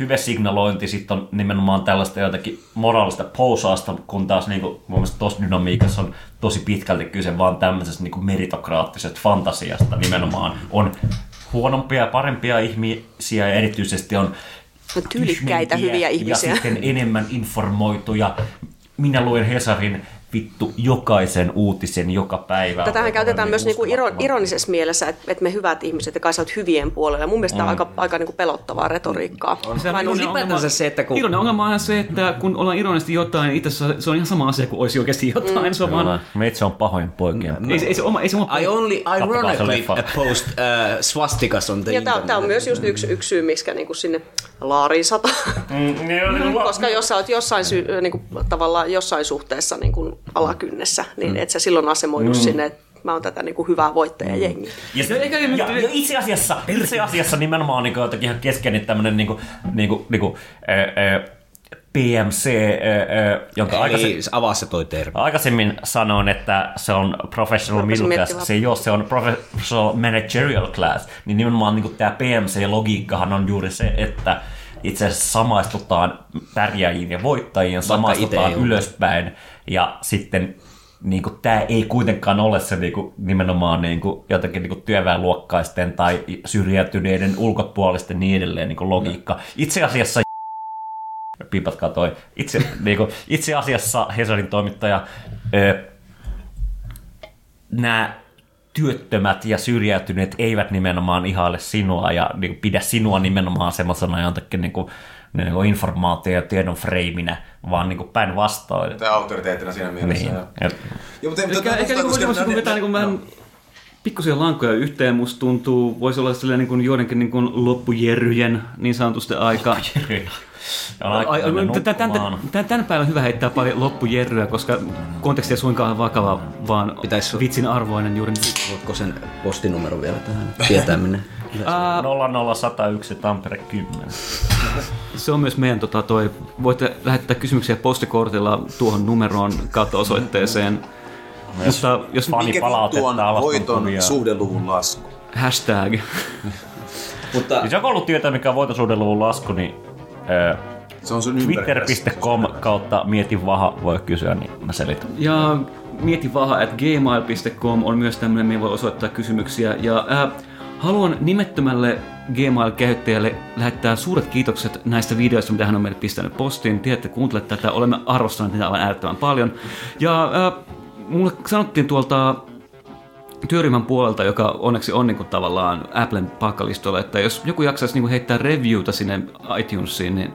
hyvä signalointi sitten on nimenomaan tällaista jotakin moraalista pousausta, kun taas niin kuin, mun mielestä tuossa dynamiikassa on tosi pitkälti kyse vaan tämmöisestä niin kuin meritokraattisesta fantasiasta nimenomaan. On huonompia ja parempia ihmisiä ja erityisesti on Tyylikkäitä, hyviä ihmisiä. Ja sitten enemmän informoituja. Minä luen Hesarin vittu jokaisen uutisen joka päivä. Tätähän käytetään myös niinku iro, uskomattoman. ironisessa mielessä, että, että me hyvät ihmiset ja kai sä oot hyvien puolella. Mun mielestä tämä on aika, aika niinku pelottavaa retoriikkaa. Se, että kun... Ironinen ongelma on se, että kun ollaan ironisesti jotain, itse asiassa se on ihan sama asia kuin olisi oikeasti jotain. Mm. Se on vaan, Kyllä. Meitsi on pahojen poikien. ei, se- ei se oma, ei se oma I only se ironically post uh, swastikas on the Ja tämä, internet. tämä on myös just yksi, yksi syy, miksi niinku sinne laariin sata. Mm, niin on, niin Koska jos sä oot jossain, sy, niin kuin, tavallaan jossain suhteessa niin kuin alakynnessä, niin mm. et sä silloin asemoidu mm. sinne, että mä oon tätä niin kuin hyvää voittajajengiä. Ja, Ja eikä nyt- ja, ja itse, asiassa, itse asiassa nimenomaan niin jotenkin ihan keskeinen tämmöinen niin kuin, niin kuin, niin kuin, ää, ää, PMC, ää, ää, jonka aikaisemmin, avaa se toi termi. aikaisemmin sanoin, että se on professional middle class, se ei ole, se on professional managerial class, niin nimenomaan niin tämä PMC-logiikkahan on juuri se, että itse asiassa samaistutaan pärjääjiin ja voittajiin, samaistutaan ei ole. Ja sitten niin kuin, tämä ei kuitenkaan ole se niin kuin, nimenomaan niin kuin, jotenkin niin kuin, työväenluokkaisten tai syrjäytyneiden ulkopuolisten niin edelleen niin kuin, logiikka. Itse asiassa piipatkaa toi. Itse, niin kuin, itse asiassa Hesarin toimittaja ö, nämä työttömät ja syrjäytyneet eivät nimenomaan ihaile sinua ja niin kuin, pidä sinua nimenomaan semmoisena jotenkin niin kuin, niin kuin informaatio ja tiedon freiminä, vaan niin kuin päinvastoin. Tai auktoriteettina siinä mielessä. Niin. joo. Mutta, Ehkä, niin koska- voisi vetää niin vähän pikkusia lankoja yhteen, musta tuntuu, voisi olla silleen niin kuin joidenkin niin kuin loppujerryjen niin sanotusti aika. Tänä päivänä on hyvä heittää pari loppujerryä, koska konteksti ei suinkaan vakava, vaan Pitäis- vitsin arvoinen juuri nyt. Voitko sen postinumero vielä tähän tietää minne? Ää, 00101 Tampere 10. Se on myös meidän, tota, toi, voitte lähettää kysymyksiä postikortilla tuohon numeroon kautta osoitteeseen. Mutta jos fani Mikä vittu palautetta on voiton suhdeluvun lasku? hashtag, Mutta Siis joku ollut tietää, mikä on voitosuhdeluvun lasku, niin ö, Se on sun twitter.com kautta mieti vaha voi kysyä, niin mä selitän. Ja mieti vaha, että gmail.com on myös tämmöinen, mihin voi osoittaa kysymyksiä. Ja ää, haluan nimettömälle Gmail-käyttäjälle lähettää suuret kiitokset näistä videoista, mitä hän on meille pistänyt postiin. Tiedätte, kuuntelet tätä, olemme arvostaneet niitä aivan äärettömän paljon. Ja ää, mulle sanottiin tuolta työryhmän puolelta, joka onneksi on niin kuin, tavallaan Applen palkkalistoilla, että jos joku jaksaisi niin kuin, heittää reviewta sinne iTunesiin, niin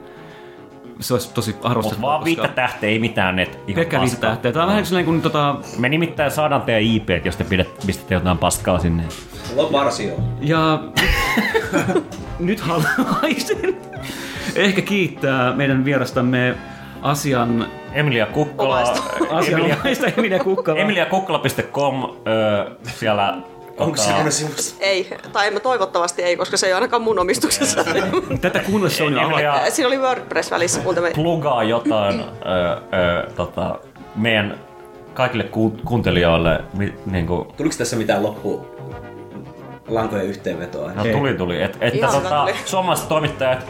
se olisi tosi Mutta arvostettavaa. vaan viittä tähteä, ei mitään net. ihan Pelkkää viittä tähteä. Tämä on vähän sellainen kuin tota, Me nimittäin saadaan teidän IP, jos te pidät, pistätte jotain paskaa sinne. sulla on varsio. Ja nyt haluaisin ehkä kiittää meidän vierastamme asian, Emilia Kukkala. Omaista. Emilia, asianomaista Emilia Kukkala. emiliakukkala.com. Ö, siellä Onko se tota, semmoinen sivusto? Ei, tai toivottavasti ei, koska se ei ole ainakaan mun omistuksessa. Tätä kuunnellessa on jo avattu. Emilia Siinä oli WordPress välissä, kun me... plugaa jotain ö, ö, tota, meidän kaikille ku, kuuntelijoille. Mi, niin kuin, Tuliko tässä mitään loppu lankojen yhteenvetoa? no, tuli tuli. Et, että Ihan tota, tuli. suomalaiset toimittajat,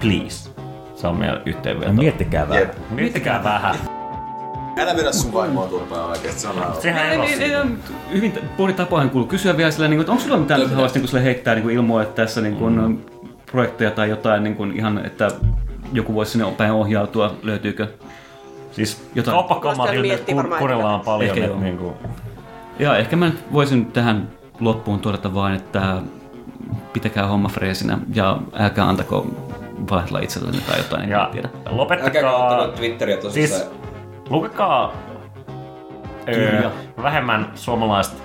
please. Se on meidän yhteenveto. Miettikää vähän. Jep. Miettikää vähän. Älä vedä sun vaimoa turpaan oikeesti, se on aivan. Sehän Ei, ei ei, ei, hyvin moni tapahan kuuluu kysyä vielä sillä, niin kuin, että onko sulla mitään, että haluaisit niin sille heittää niin kuin ilmoa, että tässä niin kuin, projekteja tai jotain niin kuin, ihan, että joku voisi sinne päin ohjautua, löytyykö? Siis Jotain. varmaan kurellaan paljon. Ehkä niin kuin, Ja ehkä mä nyt voisin tähän loppuun todeta vain, että pitäkää homma freesinä ja älkää antako valehdella itsellenne tai jotain, en ja tiedä. Älkää lopettakaa... katsella Twitteriä tosissaan. Siis lukekaa öö, vähemmän suomalaista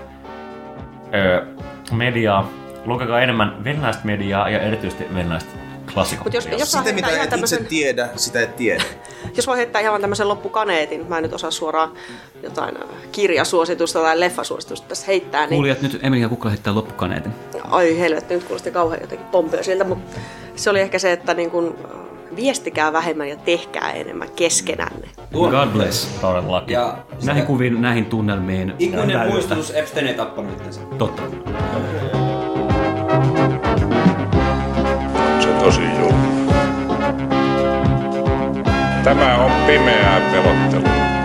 öö, mediaa, lukekaa enemmän venäläistä mediaa ja erityisesti venäläistä klassikot. Mutta jos, jos Sitä mitä et itse tämmöisen, tiedä, sitä et tiedä. jos voi heittää ihan tämmöisen loppukaneetin, mä en nyt osaa suoraan jotain kirjasuositusta tai leffasuositusta tässä heittää, niin Kuulijat nyt Emilia Kukkala heittää loppukaneetin. ai helvetti, nyt kuulosti kauhean jotenkin pompeo siltä, mutta se oli ehkä se, että niin kun, äh, viestikää vähemmän ja tehkää enemmän keskenänne. God bless. Todellakin. Ja Näihin kuviin, näihin tunnelmiin. ikuinen muistutus, Epstein ei tappanut itsensä. Totta. Se tosi julma. Tämä on pimeää pelottelua.